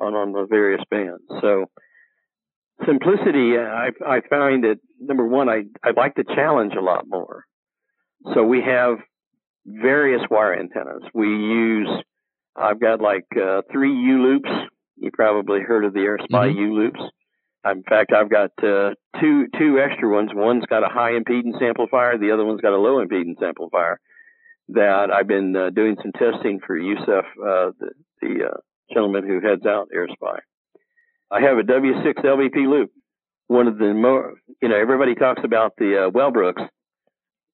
on on the various bands. So simplicity, I I find that number one, I I like the challenge a lot more. So we have various wire antennas. We use, I've got like uh, three YouLoops. You probably heard of the AirSpy mm-hmm. YouLoops. In fact, I've got uh, two two extra ones. One's got a high impedance amplifier. The other one's got a low impedance amplifier. That I've been uh, doing some testing for Youssef, uh, the, the uh, gentleman who heads out AirSpy. I have a W6 LVP loop. One of the more, you know, everybody talks about the uh, Wellbrooks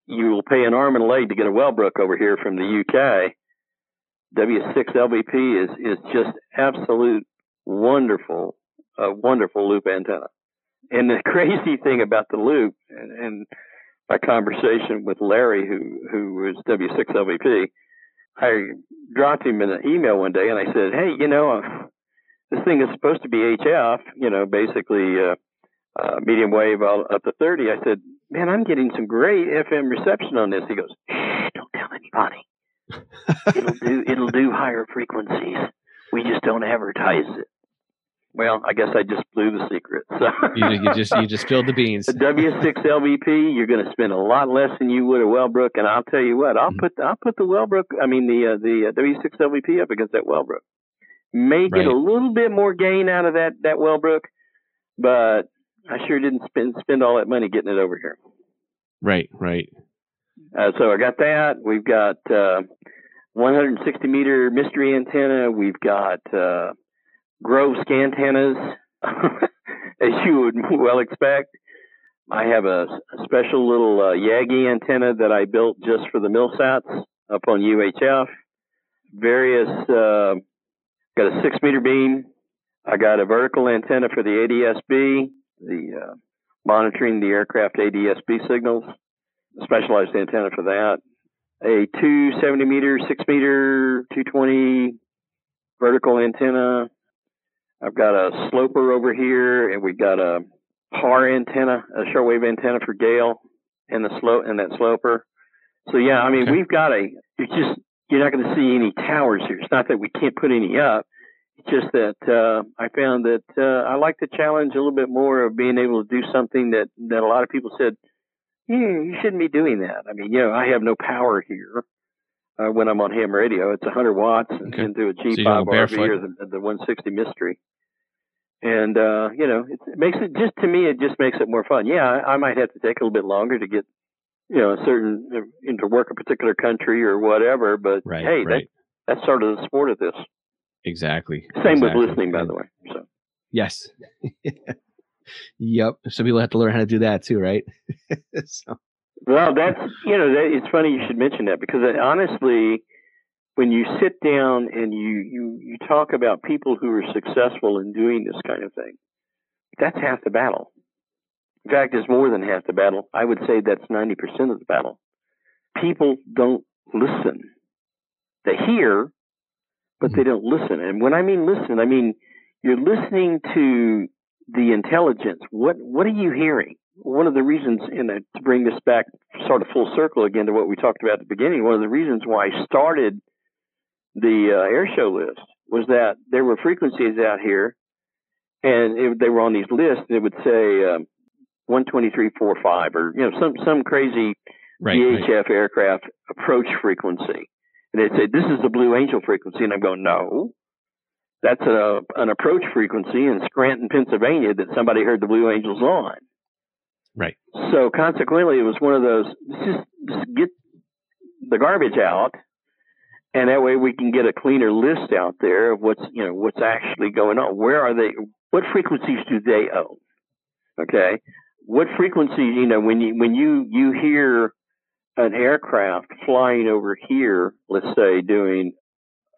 you will pay an arm and a leg to get a Wellbrook over here from the UK. W6 LVP is is just absolute wonderful, uh, wonderful loop antenna. And the crazy thing about the loop, and, and my conversation with Larry, who who was W6 LVP, I dropped him an email one day and I said, "Hey, you know, uh, this thing is supposed to be HF, you know, basically uh, uh, medium wave up to 30." I said, man, I'm getting some great FM reception on this. He goes, shh, don't tell anybody. it'll do it'll do higher frequencies. We just don't advertise it. Well, I guess I just blew the secret. So you, you, just you just spilled the beans. The W6 LVP, you're going to spend a lot less than you would a Wellbrook, and I'll tell you what, I'll mm-hmm. put I'll put the Wellbrook, I mean the uh, the uh, W6 LVP up against that Wellbrook. May get right. a little bit more gain out of that that Wellbrook, but I sure didn't spend spend all that money getting it over here. Right, right. Uh, so I got that. We've got uh, 160 meter mystery antenna. We've got uh, Grove scantennas, as you would well expect. I have a, special little uh, Yagi antenna that I built just for the Milsats up on UHF. Various uh, Got a six meter beam. I got a vertical antenna for the ADSB, the uh, monitoring the aircraft ADSB signals. Specialized antenna for that. A 270 meter, six meter, 220 vertical antenna. I've got a sloper over here, and we've got a PAR antenna, a shortwave antenna for Gayle, and the slope and that sloper. So yeah, I mean Okay. we've got a. It's just you're not going to see any towers here. It's not that we can't put any up. It's just that uh, I found that uh, I like the challenge a little bit more of being able to do something that that a lot of people said, yeah, you shouldn't be doing that. I mean, you know, I have no power here. Uh, when I'm on ham radio, it's 100 watts and Okay. into a you G5 go RV or the, the 160 Mystery. And uh, you know, it, it makes it just to me, it just makes it more fun. Yeah, I, I might have to take a little bit longer to get, you know, a certain uh, into work a particular country or whatever. But Right, hey, right. that, that's sort of the sport of this. Exactly. Same exactly. with listening, by the way. So Yes. yep. So people have to learn how to do that too, right? so, Well, that's you know, that, it's funny you should mention that because uh, honestly, when you sit down and you you you talk about people who are successful in doing this kind of thing, that's half the battle. In fact, it's more than half the battle. I would say that's ninety percent of the battle. People don't listen; they hear, but they don't listen. And when I mean listen, I mean you're listening to the intelligence. What what are you hearing? One of the reasons, and to bring this back sort of full circle again to what we talked about at the beginning, one of the reasons why I started the uh, air show list was that there were frequencies out here, and it, they were on these lists. And it would say um, 123.45 or you know some some crazy right. right. VHF aircraft approach frequency. And they'd say, this is the Blue Angel frequency. And I'm going, no, that's a, an approach frequency in Scranton, Pennsylvania that somebody heard the Blue Angels on. Right. So consequently, it was one of those, just, just get the garbage out. And that way we can get a cleaner list out there of what's, you know, what's actually going on. Where are they? What frequencies do they own? Okay. What frequencies, you know, when you, when you, you hear an aircraft flying over here, let's say doing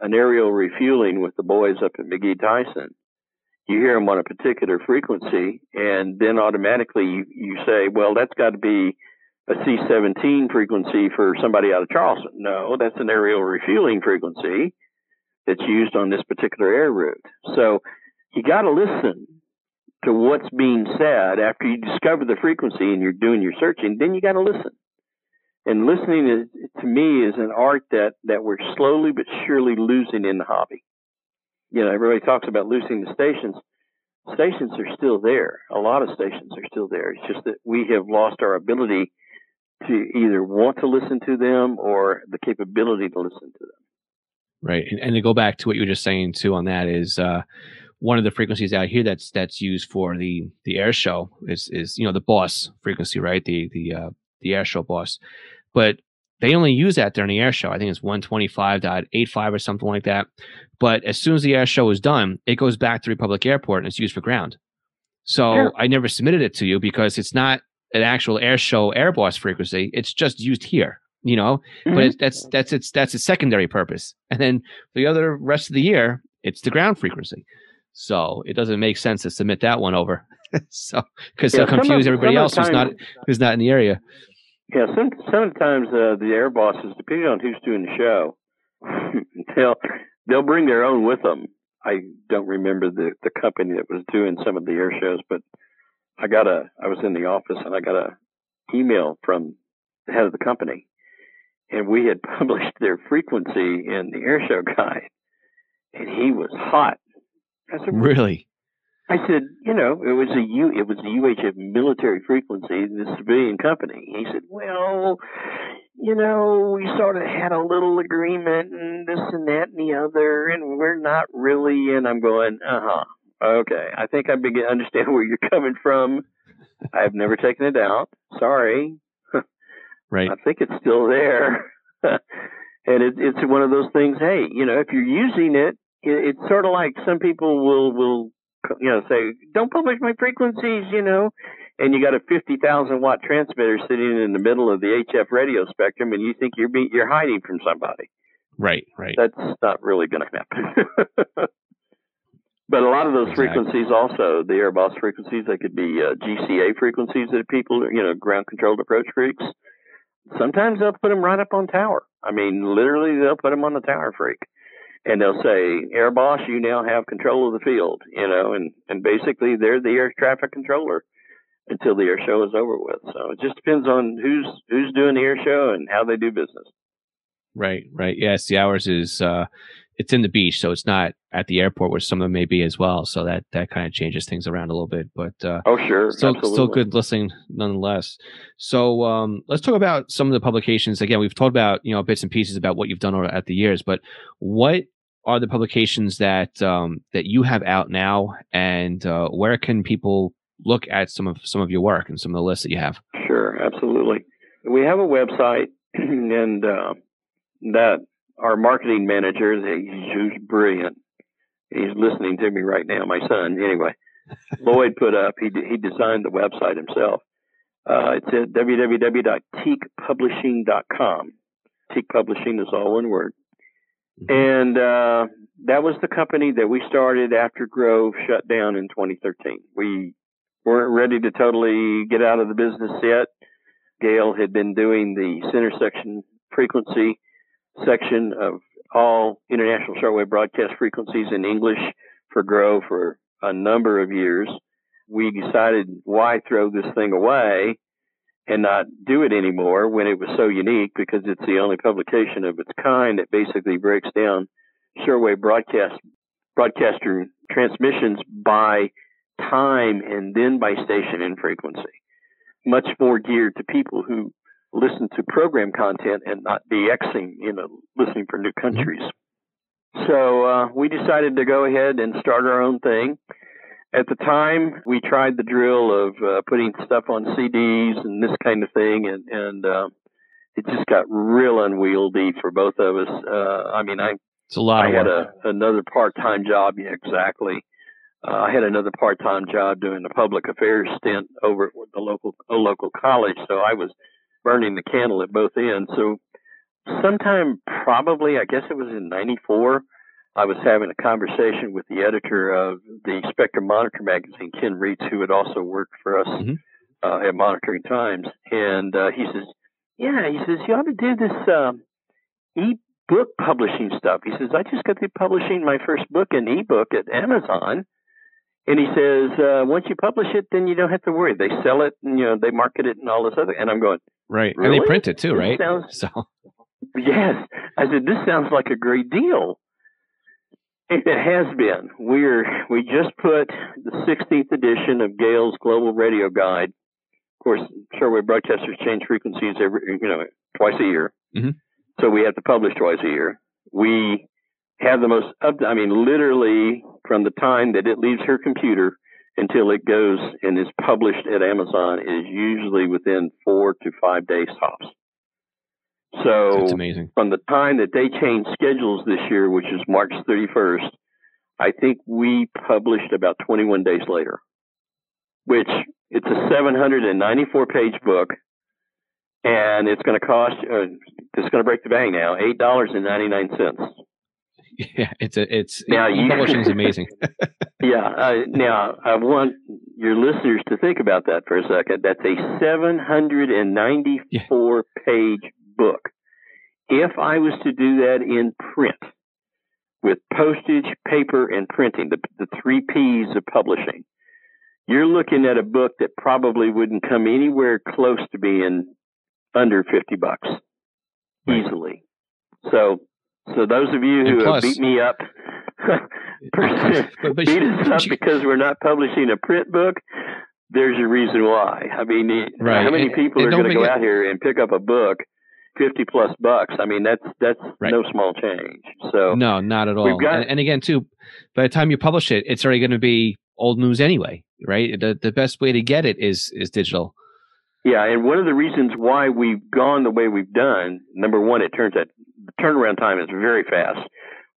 an aerial refueling with the boys up at McGhee Tyson, you hear them on a particular frequency, and then automatically you, you say, well, that's got to be a C-17 frequency for somebody out of Charleston. No, that's an aerial refueling frequency that's used on this particular air route. So you got to listen to what's being said after you discover the frequency and you're doing your searching. Then you got to listen. And listening is, to me, is an art that that we're slowly but surely losing in the hobby. You know, everybody talks about losing the stations. Stations are still there. A lot of stations are still there. It's just that we have lost our ability to either want to listen to them or the capability to listen to them. Right. And, and to go back to what you were just saying too on that is uh, one of the frequencies out here that's that's used for the the air show is is you know the boss frequency, right? The the uh, the air show boss. But they only use that during the air show. I think it's 125.85 or something like that. But as soon as the air show is done, it goes back to Republic Airport and it's used for ground. So Yeah. I never submitted it to you because it's not an actual air show air boss frequency. It's just used here, you know. But it's, that's that's its that's its secondary purpose. And then the other rest of the year, it's the ground frequency. So it doesn't make sense to submit that one over. so because Yeah, they'll confuse everybody else who's not who's not in the area. Yeah, some sometimes uh, the air bosses, depending on who's doing the show, they'll they'll bring their own with them. I don't remember the the company that was doing some of the air shows, but I got a I was in the office and I got a email from the head of the company, and we had published their frequency in the air show guide, and he was hot. I said, Really? I said, you know, it was a U, it was a UHF military frequency, the civilian company. He said, well, you know, we sort of had a little agreement and this and that and the other, and we're not really. And I'm going, uh huh, okay. I think I begin to understand where you're coming from. I've never taken it out. Sorry, Right. I think it's still there. and it, it's one of those things. Hey, you know, if you're using it, it, it's sort of like some people will will you know say, "Don't publish my frequencies," you know, and you got a fifty thousand watt transmitter sitting in the middle of the HF radio spectrum, and you think you're be, you're hiding from somebody. Right. Right. That's not really going to happen. But a lot of those Exactly. frequencies also, the Airboss frequencies, they could be uh, GCA frequencies that people, you know, ground controlled approach freaks. Sometimes they'll put them right up on tower. I mean, literally, they'll put them on the tower freak. And they'll say, Air Boss, you now have control of the field, you know, and, and basically they're the air traffic controller until the air show is over with. So it just depends on who's who's doing the air show and how they do business. Right, right. Yes, the hours is uh it's in the beach, so it's not at the airport where some of them may be as well. So that that kind of changes things around a little bit. But uh Oh, sure, still absolutely. still good listening nonetheless. So um let's talk about some of the publications. Again, we've talked about, you know, bits and pieces about what you've done over at the years, but what are the publications that um that you have out now and uh where can people look at some of some of your work and some of the lists that you have? Sure, absolutely. We have a website, and uh, that our marketing manager, he's who's brilliant. He's listening to me right now. My son, anyway. Lloyd put up. He he designed the website himself. Uh, it's at www.teakpublishing.com. Teak Publishing is all one word. And uh, that was the company that we started after Grove shut down in 2013. We weren't ready to totally get out of the business yet. Gayle had been doing the center section frequency section of all international shortwave broadcast frequencies in English for Grove for a number of years. We decided why throw this thing away and not do it anymore when it was so unique because it's the only publication of its kind that basically breaks down shortwave broadcast broadcaster transmissions by time and then by station and frequency. Much more geared to people who listen to program content and not DXing, you know, listening for new countries. So uh, we decided to go ahead and start our own thing. At the time, we tried the drill of uh, putting stuff on CDs and this kind of thing, and and uh, it just got real unwieldy for both of us. Uh, I mean, I It's a lot I had a, another part-time job. Yeah, exactly. Uh, I had another part-time job doing a public affairs stint over at the local a local college, so I was burning the candle at both ends. So, sometime probably, I guess it was in '94, I was having a conversation with the editor of the Spectrum Monitor magazine, Ken Reitz, who had also worked for us Mhm. uh, at Monitoring Times, and uh, he says, "Yeah," he says, "you ought to do this." Um, e-book publishing stuff. He says, I just got through publishing my first book in ebook at Amazon. And he says, uh, once you publish it, then you don't have to worry. They sell it and, you know, they market it and all this other. And I'm going, Right. And they print it too, right? sounds- so yes. I said, this sounds like a great deal. And it has been. We're, we just put the 16th edition of Gayle's Global Radio Guide. Of course, shortwave broadcasters change frequencies every, you know, twice a year. Mhm. So we have to publish twice a year. We have the most up, I mean, literally from the time that it leaves her computer until it goes and is published at Amazon is usually within four to five days tops. So it's amazing. from the time that they changed schedules this year, which is March 31st, I think we published about 21 days later, which it's a 794 page book and it's going to cost, uh, it's going to break the bank now, $8.99. Yeah, it's a it's Now you- publishing is amazing. Yeah. Uh, now, I want your listeners to think about that for a second. That's a 794 page book. If I was to do that in print with postage, paper, and printing, the, the three P's of publishing, you're looking at a book that probably wouldn't come anywhere close to being under 50 bucks Right. easily. So, so those of you who plus- have beat me up, But- but beat us up you- because we're not publishing a print book. There's a reason why. I mean, Right. how many And- people and are going to go out here and pick up a book, fifty plus bucks? I mean, that's that's Right. no small change. So no, not at all. We've got- and, and again, too, by the time you publish it, it's already going to be old news anyway, right? The the best way to get it is is digital. Yeah, and one of the reasons why we've gone the way we've done, number one, it turns out the turnaround time is very fast.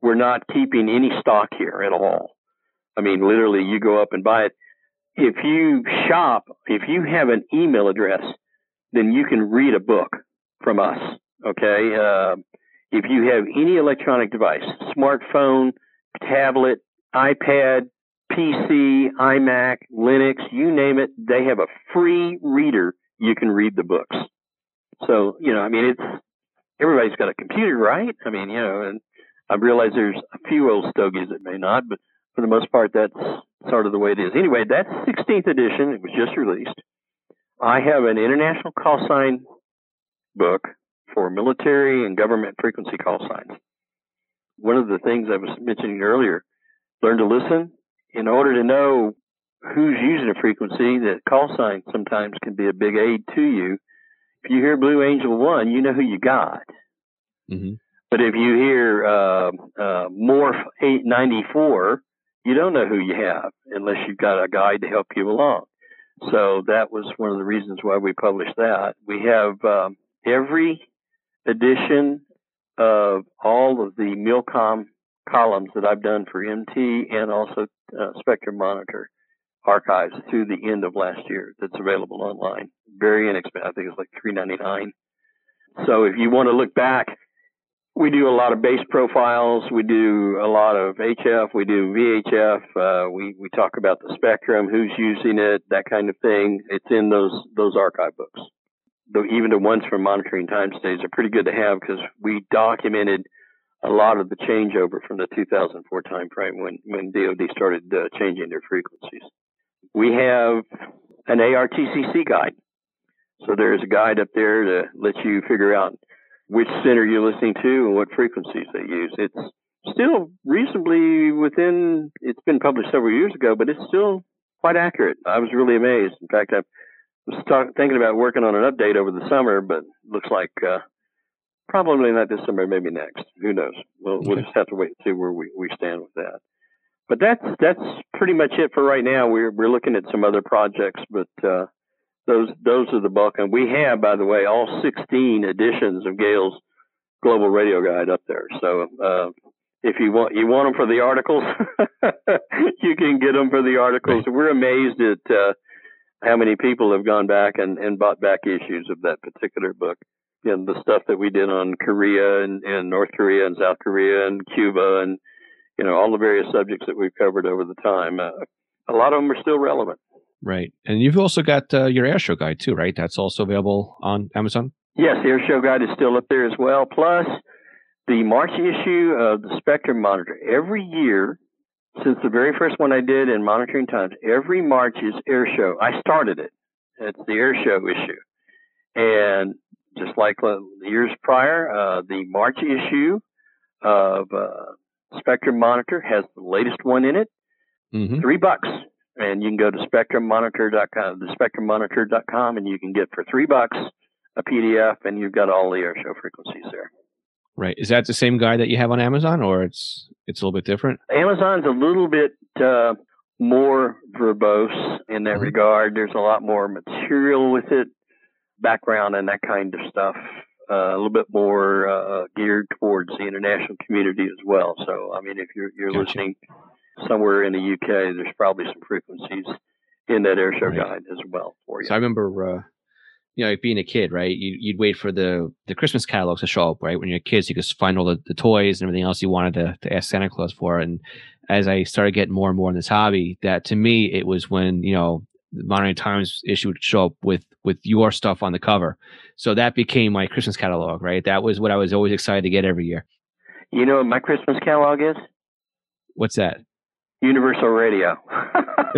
We're not keeping any stock here at all. I mean, literally, you go up and buy it. If you shop, if you have an email address, then you can read a book from us. Okay. Uh, if you have any electronic device, smartphone, tablet, iPad, PC, iMac, Linux, you name it, they have a free reader you can read the books. So, you know, I mean, it's, everybody's got a computer, right? I mean, you know, and I realize there's a few old stogies that may not, but for the most part, that's sort of the way it is. Anyway, that's 16th edition. It was just released. I have an international call sign book for military and government frequency call signs. One of the things I was mentioning earlier, learn to listen. In order to know who's using a frequency, that call sign sometimes can be a big aid to you. If you hear Blue Angel 1, you know who you got. Mm-hmm. But if you hear uh, uh, Morph 894, you don't know who you have unless you've got a guide to help you along. So that was one of the reasons why we published that. We have um, every edition of all of the Milcom columns that I've done for MT and also uh, Spectrum Monitor archives through the end of last year that's available online. Very inexpensive. I think it's like three ninety nine. So if you want to look back, we do a lot of base profiles. We do a lot of HF. We do VHF. Uh, we we talk about the spectrum, who's using it, that kind of thing. It's in those those archive books. Though even the ones from Monitoring Times days are pretty good to have because we documented a lot of the changeover from the 2004 timeframe when when DoD started uh, changing their frequencies. We have an ARTCC guide. So there's a guide up there to let you figure out which center you're listening to and what frequencies they use. It's still reasonably within, it's been published several years ago, but it's still quite accurate. I was really amazed. In fact, I was talk, thinking about working on an update over the summer, but looks like uh, probably not this summer, maybe next. Who knows? We'll, okay. we'll just have to wait and see where we, we stand with that but that's that's pretty much it for right now. We're we're looking at some other projects, but uh, those those are the bulk. And we have, by the way, all 16 editions of Gayle's Global Radio Guide up there. So uh, if you want you want them for the articles, you can get them for the articles. We're amazed at uh, how many people have gone back and, and bought back issues of that particular book. And the stuff that we did on Korea and, and North Korea and South Korea and Cuba and you know, all the various subjects that we've covered over the time. Uh, a lot of them are still relevant. Right. And you've also got uh, your airshow guide too, right? That's also available on Amazon? Yes, the airshow guide is still up there as well. Plus, the March issue of the Spectrum Monitor. Every year, since the very first one I did in Monitoring Times, every March is airshow. I started it. It's the airshow issue. And just like the years prior, uh, the March issue of uh, Spectrum Monitor has the latest one in it. Mm-hmm. Three bucks. And you can go to spectrummonitor.com, the spectrummonitor.com, and you can get for three bucks a PDF, and you've got all the airshow frequencies there. Right. Is that the same guide that you have on Amazon, or it's it's a little bit different? Amazon's a little bit uh, more verbose in that mm-hmm. regard. There's a lot more material with it, background and that kind of stuff uh, a little bit more uh, geared towards the international community as well. So, I mean, if you're you're gotcha. listening somewhere in the UK, there's probably some frequencies in that airshow right. guide as well for you. So I remember, uh, you know, being a kid, right? You, you'd wait for the the Christmas catalogs to show up, right? When you're kids, you could find all the, the toys and everything else you wanted to, to ask Santa Claus for. And as I started getting more and more in this hobby, that to me, it was when, you know, the Monitoring Times issue would show up with with your stuff on the cover. So that became my Christmas catalog, right? That was what I was always excited to get every year. You know what my Christmas catalog is? What's that? Universal Radio.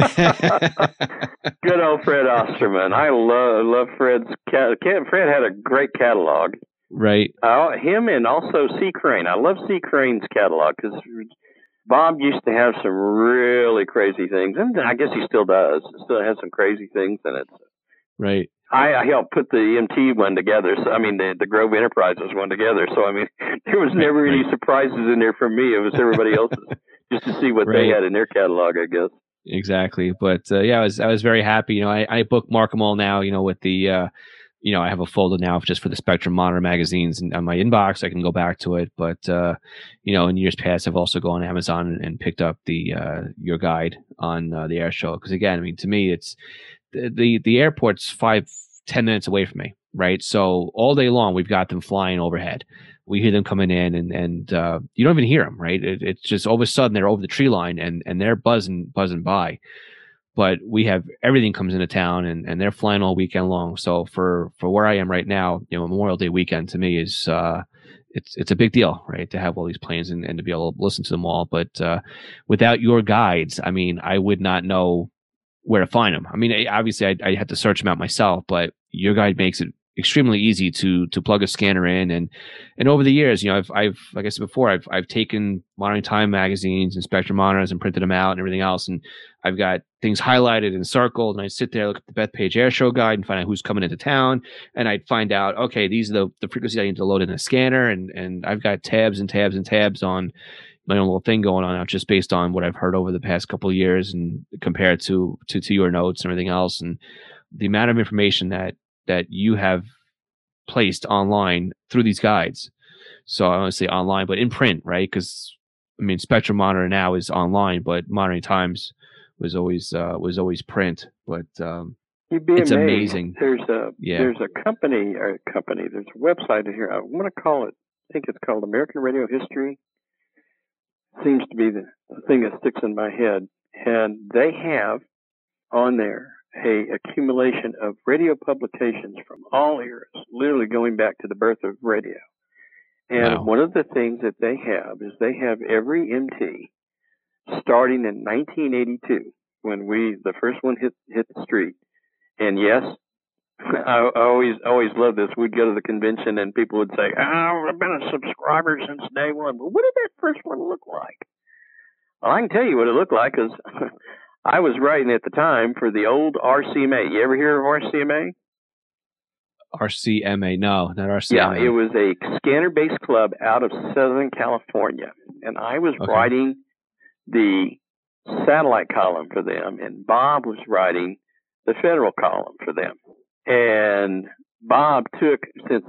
Good old Fred Osterman. I love love Fred's cat. Fred had a great catalog. Right. Uh, him and also C. Crane. I love C. Crane's catalog because Bob used to have some really crazy things, and I guess he still does. Still has some crazy things in it. Right. I, I helped put the MT one together. So I mean, the the Grove Enterprises one together. So I mean, there was never any surprises in there for me. It was everybody else's, just to see what right. they had in their catalog, I guess. Exactly. But uh, yeah, I was I was very happy. You know, I, I bookmark them all now. You know, with the uh, you know, I have a folder now just for the Spectrum Monitor magazines and on my inbox. I can go back to it. But uh, you know, in years past, I've also gone to Amazon and, picked up the uh, your guide on uh, the air show because again, I mean, to me, it's the, the the airport's five ten minutes away from me, right? So all day long, we've got them flying overhead. we hear them coming in, and and uh, you don't even hear them, right? It, it's just all of a sudden they're over the tree line, and and they're buzzing buzzing by. But we have everything comes into town, and and they're flying all weekend long. So for for where I am right now, you know, Memorial Day weekend to me is. Uh, it's it's a big deal, right, to have all these planes and, and to be able to listen to them all. But uh, without your guides, I mean, I would not know where to find them. I mean, obviously, I, I had to search them out myself, but your guide makes it extremely easy to to plug a scanner in and and over the years you know i've i've like i said before i've i've taken monitoring time magazines and spectrum monitors and printed them out and everything else and i've got things highlighted and circled and i sit there look at the bethpage air show guide and find out who's coming into town and i'd find out okay these are the, the frequencies i need to load in a scanner and and i've got tabs and tabs and tabs on my own little thing going on now just based on what i've heard over the past couple years and compared to to to your notes and everything else and the amount of information that that you have placed online through these guides. So I want to say online, but in print, right? Because I mean, Spectrum Monitor now is online, but Monitoring Times was always uh, was always print. But um, You'd be it's amazed. amazing. There's a Yeah. there's a company or a company. There's a website here. I want to call it. I think it's called American Radio History. Seems to be the, the thing that sticks in my head, and they have on there a accumulation of radio publications from all eras, literally going back to the birth of radio. And Wow. one of the things that they have is they have every MT starting in 1982 when we the first one hit hit the street. And yes, I, I always always loved this. We'd go to the convention and people would say, "Oh, I've been a subscriber since day one." But what did that first one look like? Well, I can tell you what it looked like because I was writing at the time for the old RCMA. You ever hear of RCMA? RCMA, no, not RCMA. Yeah, it was a scanner based club out of Southern California. And I was Okay. writing the satellite column for them, and Bob was writing the federal column for them. And Bob took, since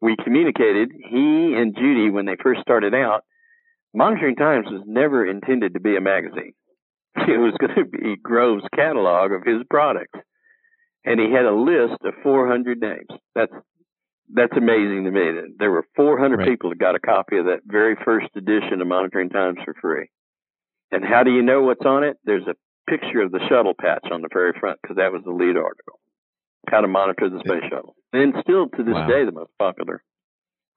we communicated, he and Judy, when they first started out, Monitoring Times was never intended to be a magazine. It was going to be Grove's catalog of his products. And he had a list of 400 names. That's that's amazing to me. There were 400 Right. people that got a copy of that very first edition of Monitoring Times for free. And how do you know what's on it? There's a picture of the shuttle patch on the very front because that was the lead article. How to monitor the space shuttle. And still to this Wow. day, the most popular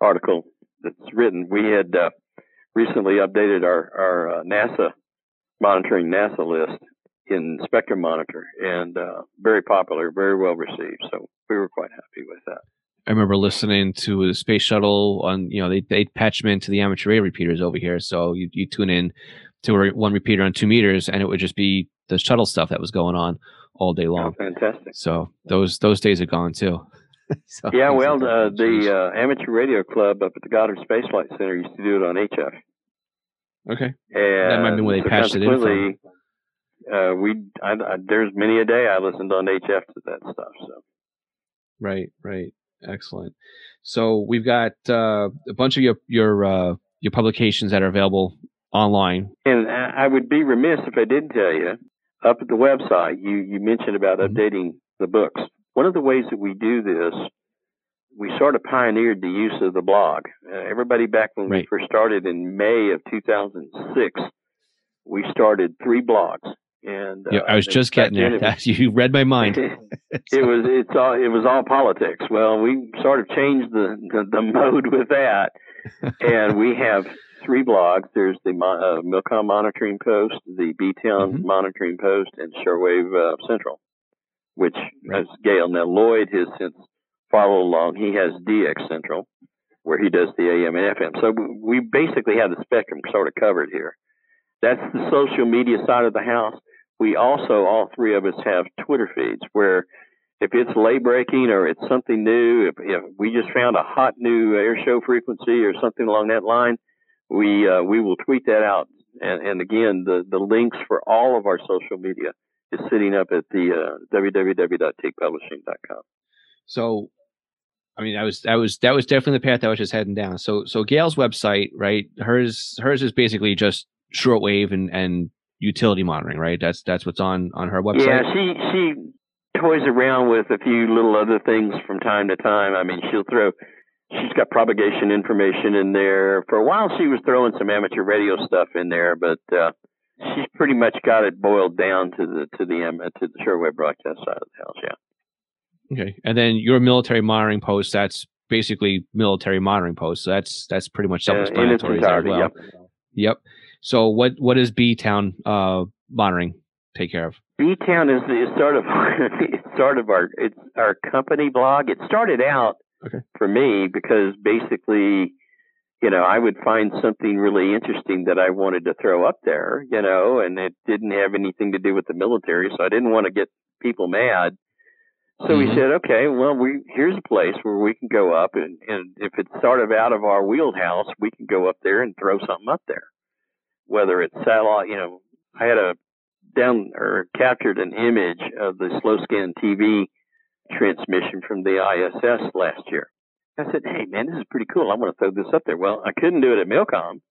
article that's written. We had uh, recently updated our, our uh, NASA monitoring NASA list in Spectrum Monitor and uh, very popular, very well received. So we were quite happy with that. I remember listening to the space shuttle on, you know, they they patch them into the amateur radio repeaters over here. So you, you tune in to one repeater on two meters, and it would just be the shuttle stuff that was going on all day Oh, long. fantastic. So those those days are gone too. So Yeah, well, uh, the uh, Amateur Radio Club up at the Goddard Space Flight Center used to do it on HF. okay, And might be where they so patched it in from. Uh, we, I, I, there's many a day I listened on HF to that stuff. So right, right, excellent. So we've got uh, a bunch of your your uh, your publications that are available online. And I would be remiss if I didn't tell you, up at the website, you, you mentioned about Mhm. updating the books. One of the ways that we do this, we sort of pioneered the use of the blog. Uh, everybody back when Right. we first started in May of 2006, we started three blogs. And Yeah, uh, I was just getting there. was- you read my mind. it was it's all it was all politics. Well, we sort of changed the the, the mode with that, and we have three blogs. There's the uh, Milcom Monitoring Post, the B Town Mhm. Monitoring Post, and Shortwave uh, Central, which Right. is Gayle. Now Lloyd has since followed along. He has DX Central, where he does the AM and FM. So we- we basically have the spectrum sort of covered here. That's the social media side of the house. We also, all three of us, have Twitter feeds where if it's lay breaking or it's something new, if, if we just found a hot new air show frequency or something along that line, we uh, we will tweet that out. And, and again, the, the links for all of our social media is sitting up at the uh, www.teakpublishing.com. So, I mean, that was that was that was definitely the path I was just heading down. So, so Gayle's website, right? Hers hers is basically just shortwave and and utility monitoring, right? That's that's what's on on her website. Yeah, she she toys around with a few little other things from time to time. I mean, she'll throw she's got propagation information in there. For a while, she was throwing some amateur radio stuff in there, but uh, she's pretty much got it boiled down to the to the um, to the shortwave broadcast side of the house. Yeah. Okay, and then your military monitoring post. That's basically military monitoring post. So that's that's pretty much self-explanatory uh, as well. Yep. yep. So what what does B Town uh, monitoring take care of? B Town is, is sort of it's sort of our it's our company blog. It started out okay. for me because basically, you know, I would find something really interesting that I wanted to throw up there, you know, and it didn't have anything to do with the military, so I didn't want to get people mad. So mm-hmm. we said, okay, well, we here's a place where we can go up, and, and if it's sort of out of our wheelhouse, we can go up there and throw something up there. Whether it's satellite, you know, I had a down or captured an image of the slow scan TV transmission from the ISS last year. I said, hey man, this is pretty cool. I want to throw this up there. Well, I couldn't do it at Milcom,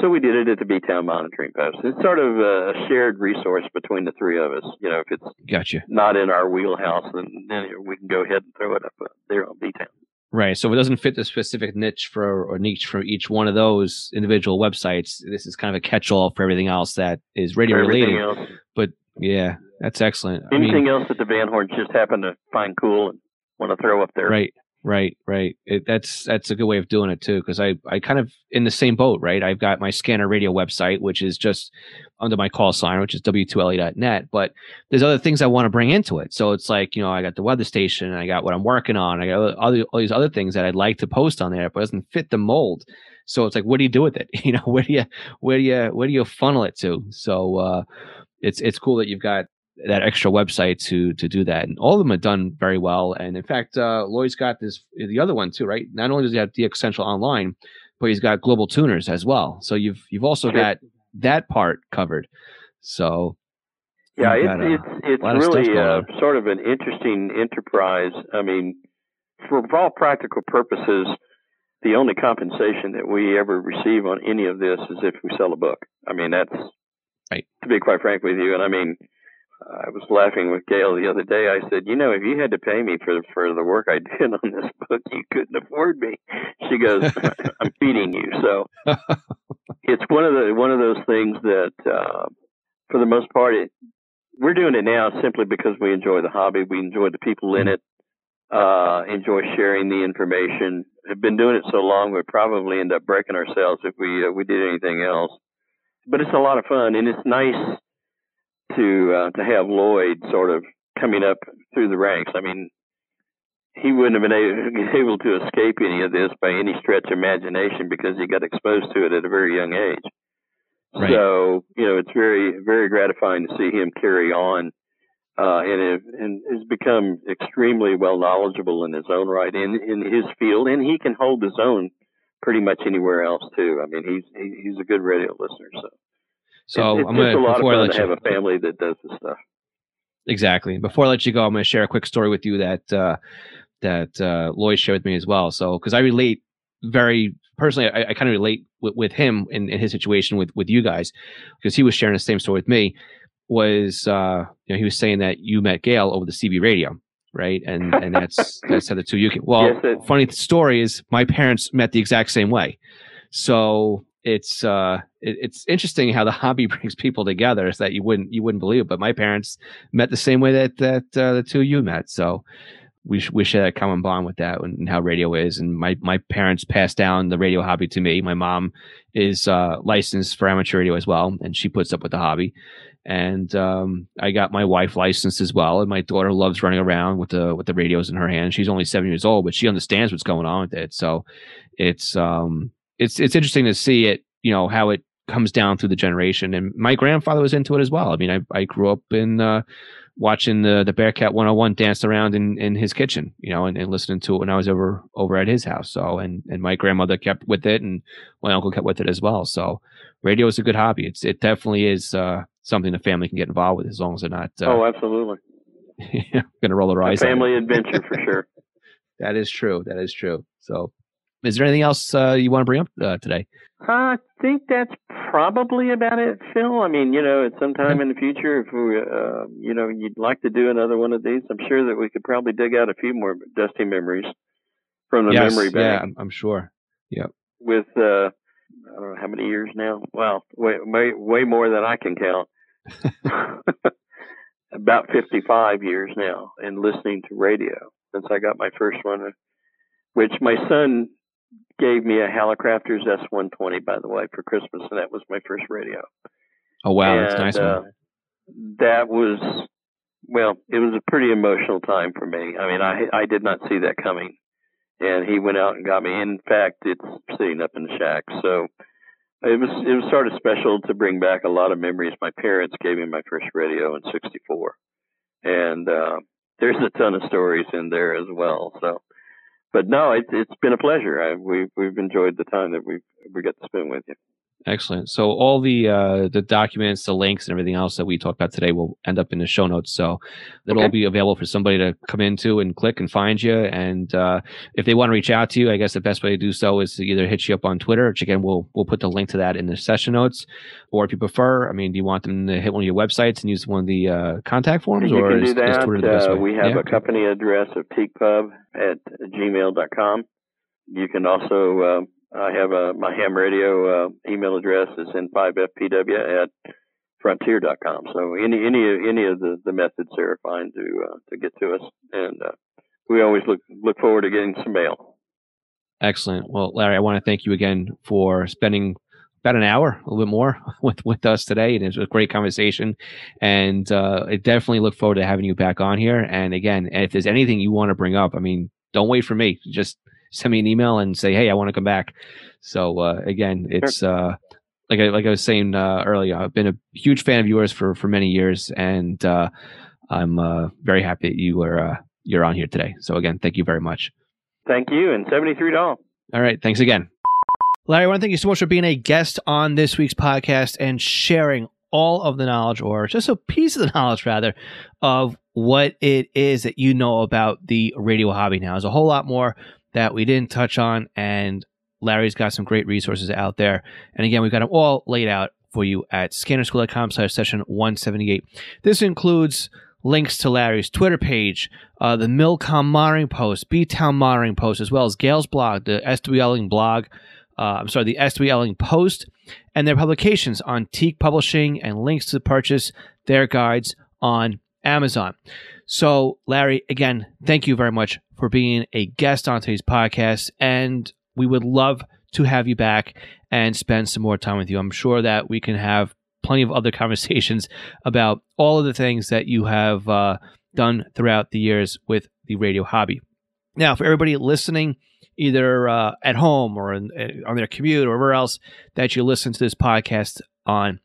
so we did it at the B Town monitoring post. It's sort of a shared resource between the three of us. You know, if it's gotcha. not in our wheelhouse, then, then we can go ahead and throw it up uh, there on B Town. Right. So if it doesn't fit the specific niche for or niche for each one of those individual websites, this is kind of a catch-all for everything else that is radio related. Else. But yeah, that's excellent. Anything I mean, else that the Van Horns just happen to find cool and want to throw up there? Right. Right, right. It, that's that's a good way of doing it too, because I I kind of in the same boat, right? I've got my scanner radio website, which is just under my call sign, which is w2le.net. But there's other things I want to bring into it. So it's like you know, I got the weather station, I got what I'm working on, I got other all these other things that I'd like to post on there, but it doesn't fit the mold. So it's like, what do you do with it? You know, where do you where do you where do you funnel it to? So uh, it's it's cool that you've got that extra website to to do that. And all of them have done very well. And in fact, uh, Lloyd's got this the other one too, right? Not only does he have DX Central Online, but he's got Global Tuners as well. So you've you've also got that part covered. So yeah, it's got, uh, it's it's really uh, sort of an interesting enterprise. I mean, for all practical purposes, the only compensation that we ever receive on any of this is if we sell a book. I mean, that's right. To be quite frank with you, and I mean, I was laughing with Gayle the other day. I said, "You know, if you had to pay me for for the work I did on this book, you couldn't afford me." She goes, "I'm feeding you." So it's one of the one of those things that, uh, for the most part, it, we're doing it now simply because we enjoy the hobby. We enjoy the people in it. Uh, enjoy sharing the information. Have been doing it so long, we'd probably end up breaking ourselves if we uh, we did anything else. But it's a lot of fun, and it's nice to uh, to have Lloyd sort of coming up through the ranks. I mean, he wouldn't have been able, able to escape any of this by any stretch of imagination because he got exposed to it at a very young age. Right. So you know, it's very very gratifying to see him carry on. Uh, and it, and has become extremely well knowledgeable in his own right in in his field, and he can hold his own pretty much anywhere else too. I mean, he's he's a good radio listener. So so it's, I'm gonna a lot before of I let to you have a family that does this stuff. Exactly. Before I let you go, I'm going to share a quick story with you that uh, that uh, Lloyd shared with me as well. So because I relate very personally, I, I kind of relate with, with him in, in, his situation with with you guys because he was sharing the same story with me. Was uh, you know he was saying that you met Gayle over the CB radio, right? And and that's that's how the two you can. Well, yes, it, funny story is my parents met the exact same way. So it's uh it, it's interesting how the hobby brings people together is that you wouldn't you wouldn't believe it but my parents met the same way that that uh, the two of you met so we we share that common bond with that and how radio is and my my parents passed down the radio hobby to me my mom is uh licensed for amateur radio as well and she puts up with the hobby and um, I got my wife licensed as well, and my daughter loves running around with the with the radios in her hand. She's only seven years old, but she understands what's going on with it. So it's um, it's it's interesting to see it, you know, how it comes down through the generation. And my grandfather was into it as well. I mean, I, I grew up in uh, watching the the Bearcat 101 dance around in, in his kitchen, you know, and, and listening to it when I was over over at his house. So and and my grandmother kept with it, and my uncle kept with it as well. So radio is a good hobby. It's it definitely is uh, something the family can get involved with as long as they're not. Uh, oh, absolutely. going to roll their eyes. A family adventure for sure. that is true. That is true. So is there anything else uh, you want to bring up uh, today? I think that's probably about it, Phil. I mean, you know, at some time in the future, if we, uh, you know, you'd like to do another one of these, I'm sure that we could probably dig out a few more dusty memories. from the yes, memory bank. Yeah, I'm, I'm sure. Yep. With uh, I don't know how many years now. Well, way way, way more than I can count. About 55 years now, and listening to radio since I got my first one, which my son gave me a Hallicrafters S120, by the way, for Christmas, and that was my first radio. Oh wow, and, that's nice. Uh, that was well, it was a pretty emotional time for me. I mean, I I did not see that coming, and he went out and got me. In fact, it's sitting up in the shack, so it was it was sort of special to bring back a lot of memories. My parents gave me my first radio in '64, and uh, there's a ton of stories in there as well. So, but no, it's it's been a pleasure. I, we've we've enjoyed the time that we we got to spend with you. Excellent. So all the uh, the documents, the links, and everything else that we talked about today will end up in the show notes. So it'll Okay. be available for somebody to come into and click and find you. And uh, if they want to reach out to you, I guess the best way to do so is to either hit you up on Twitter, which again we'll we'll put the link to that in the session notes. Or if you prefer, I mean, do you want them to hit one of your websites and use one of the uh, contact forms, You or can is, that. Twitter the best Uh, way? we have Yeah, a company address of teakpub at gmail.com. You can also, uh, I have a, my ham radio uh, email address is n5fpw at frontier.com. So any any any of the, the methods there are fine to uh, to get to us, and uh, we always look look forward to getting some mail. Excellent. Well, Larry, I want to thank you again for spending about an hour, a little bit more, with with us today, and it was a great conversation. And uh, I definitely look forward to having you back on here. And again, if there's anything you want to bring up, I mean, don't wait for me. Just send me an email and say, "Hey, I want to come back." So uh, again, it's uh, like I, like I was saying uh, earlier. I've been a huge fan of yours for for many years, and uh, I'm uh, very happy that you are uh, you're on here today. So again, thank you very much. Thank you, and seventy three dollars. All right. Thanks again. Larry, I want to thank you so much for being a guest on this week's podcast and sharing all of the knowledge, or just a piece of the knowledge, rather, of what it is that you know about the radio hobby now. There's a whole lot more that we didn't touch on, and Larry's got some great resources out there. And again, we've got them all laid out for you at scannerschool.com slash session 178. This includes links to Larry's Twitter page, uh, the Milcom monitoring post, B-Town monitoring post, as well as Gayle's blog, the SWLing blog, uh, I'm sorry, the SWLing post, and their publications on Teak Publishing and links to purchase their guides on Amazon. So, Larry, again, thank you very much for being a guest on today's podcast, and we would love to have you back and spend some more time with you. I'm sure that we can have plenty of other conversations about all of the things that you have uh, done throughout the years with the radio hobby. Now, for everybody listening, either uh, at home or in, on their commute or wherever else that you listen to this podcast on,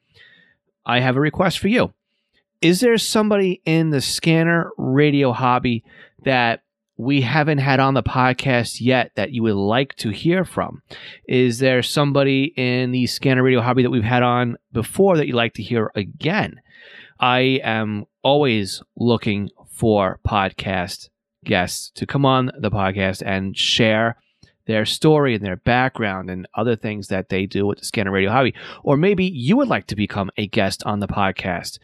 I have a request for you. Is there somebody in the scanner radio hobby that we haven't had on the podcast yet that you would like to hear from? Is there somebody in the scanner radio hobby that we've had on before that you'd like to hear again? I am always looking for podcast guests to come on the podcast and share their story and their background and other things that they do with the scanner radio hobby. Or maybe you would like to become a guest on the podcast.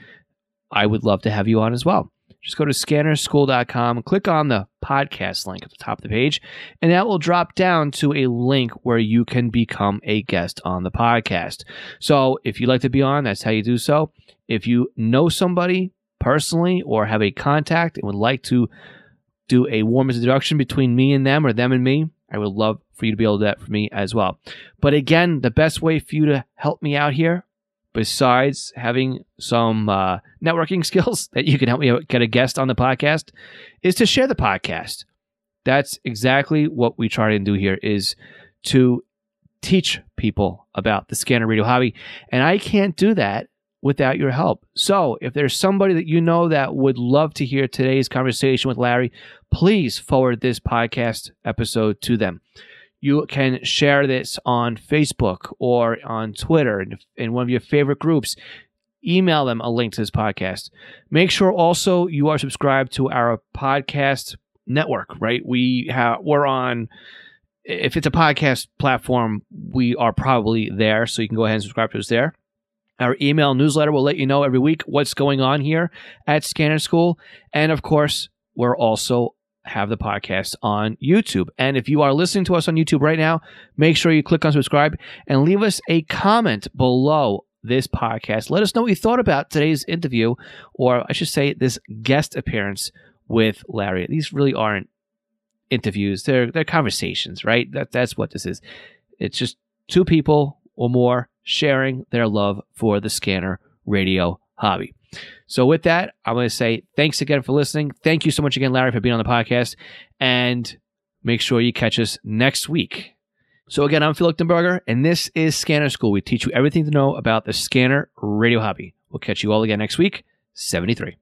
I would love to have you on as well. Just go to scannerschool.com, click on the podcast link at the top of the page, and that will drop down to a link where you can become a guest on the podcast. So if you'd like to be on, that's how you do so. If you know somebody personally or have a contact and would like to do a warm introduction between me and them or them and me, I would love for you to be able to do that for me as well. But again, the best way for you to help me out here, besides having some uh, networking skills that you can help me get a guest on the podcast, is to share the podcast. That's exactly what we try to do here is to teach people about the scanner radio hobby. And I can't do that without your help. So if there's somebody that you know that would love to hear today's conversation with Larry, please forward this podcast episode to them. You can share this on Facebook or on Twitter in, in one of your favorite groups. Email them a link to this podcast. Make sure also you are subscribed to our podcast network, right? We have we're on if it's a podcast platform, we are probably there. So you can go ahead and subscribe to us there. Our email newsletter will let you know every week what's going on here at Scanner School. And of course, we're also have the podcast on YouTube. And if you are listening to us on YouTube right now, make sure you click on subscribe and leave us a comment below this podcast. Let us know what you thought about today's interview, or I should say, this guest appearance with Larry. These really aren't interviews; they're they're conversations, right? That that's what this is. It's just two people or more sharing their love for the scanner radio hobby. So, with that, I'm going to say thanks again for listening. Thank you so much again, Larry, for being on the podcast. And make sure you catch us next week. So, again, I'm Phil Lichtenberger, and this is Scanner School. We teach you everything to know about the scanner radio hobby. We'll catch you all again next week. 73.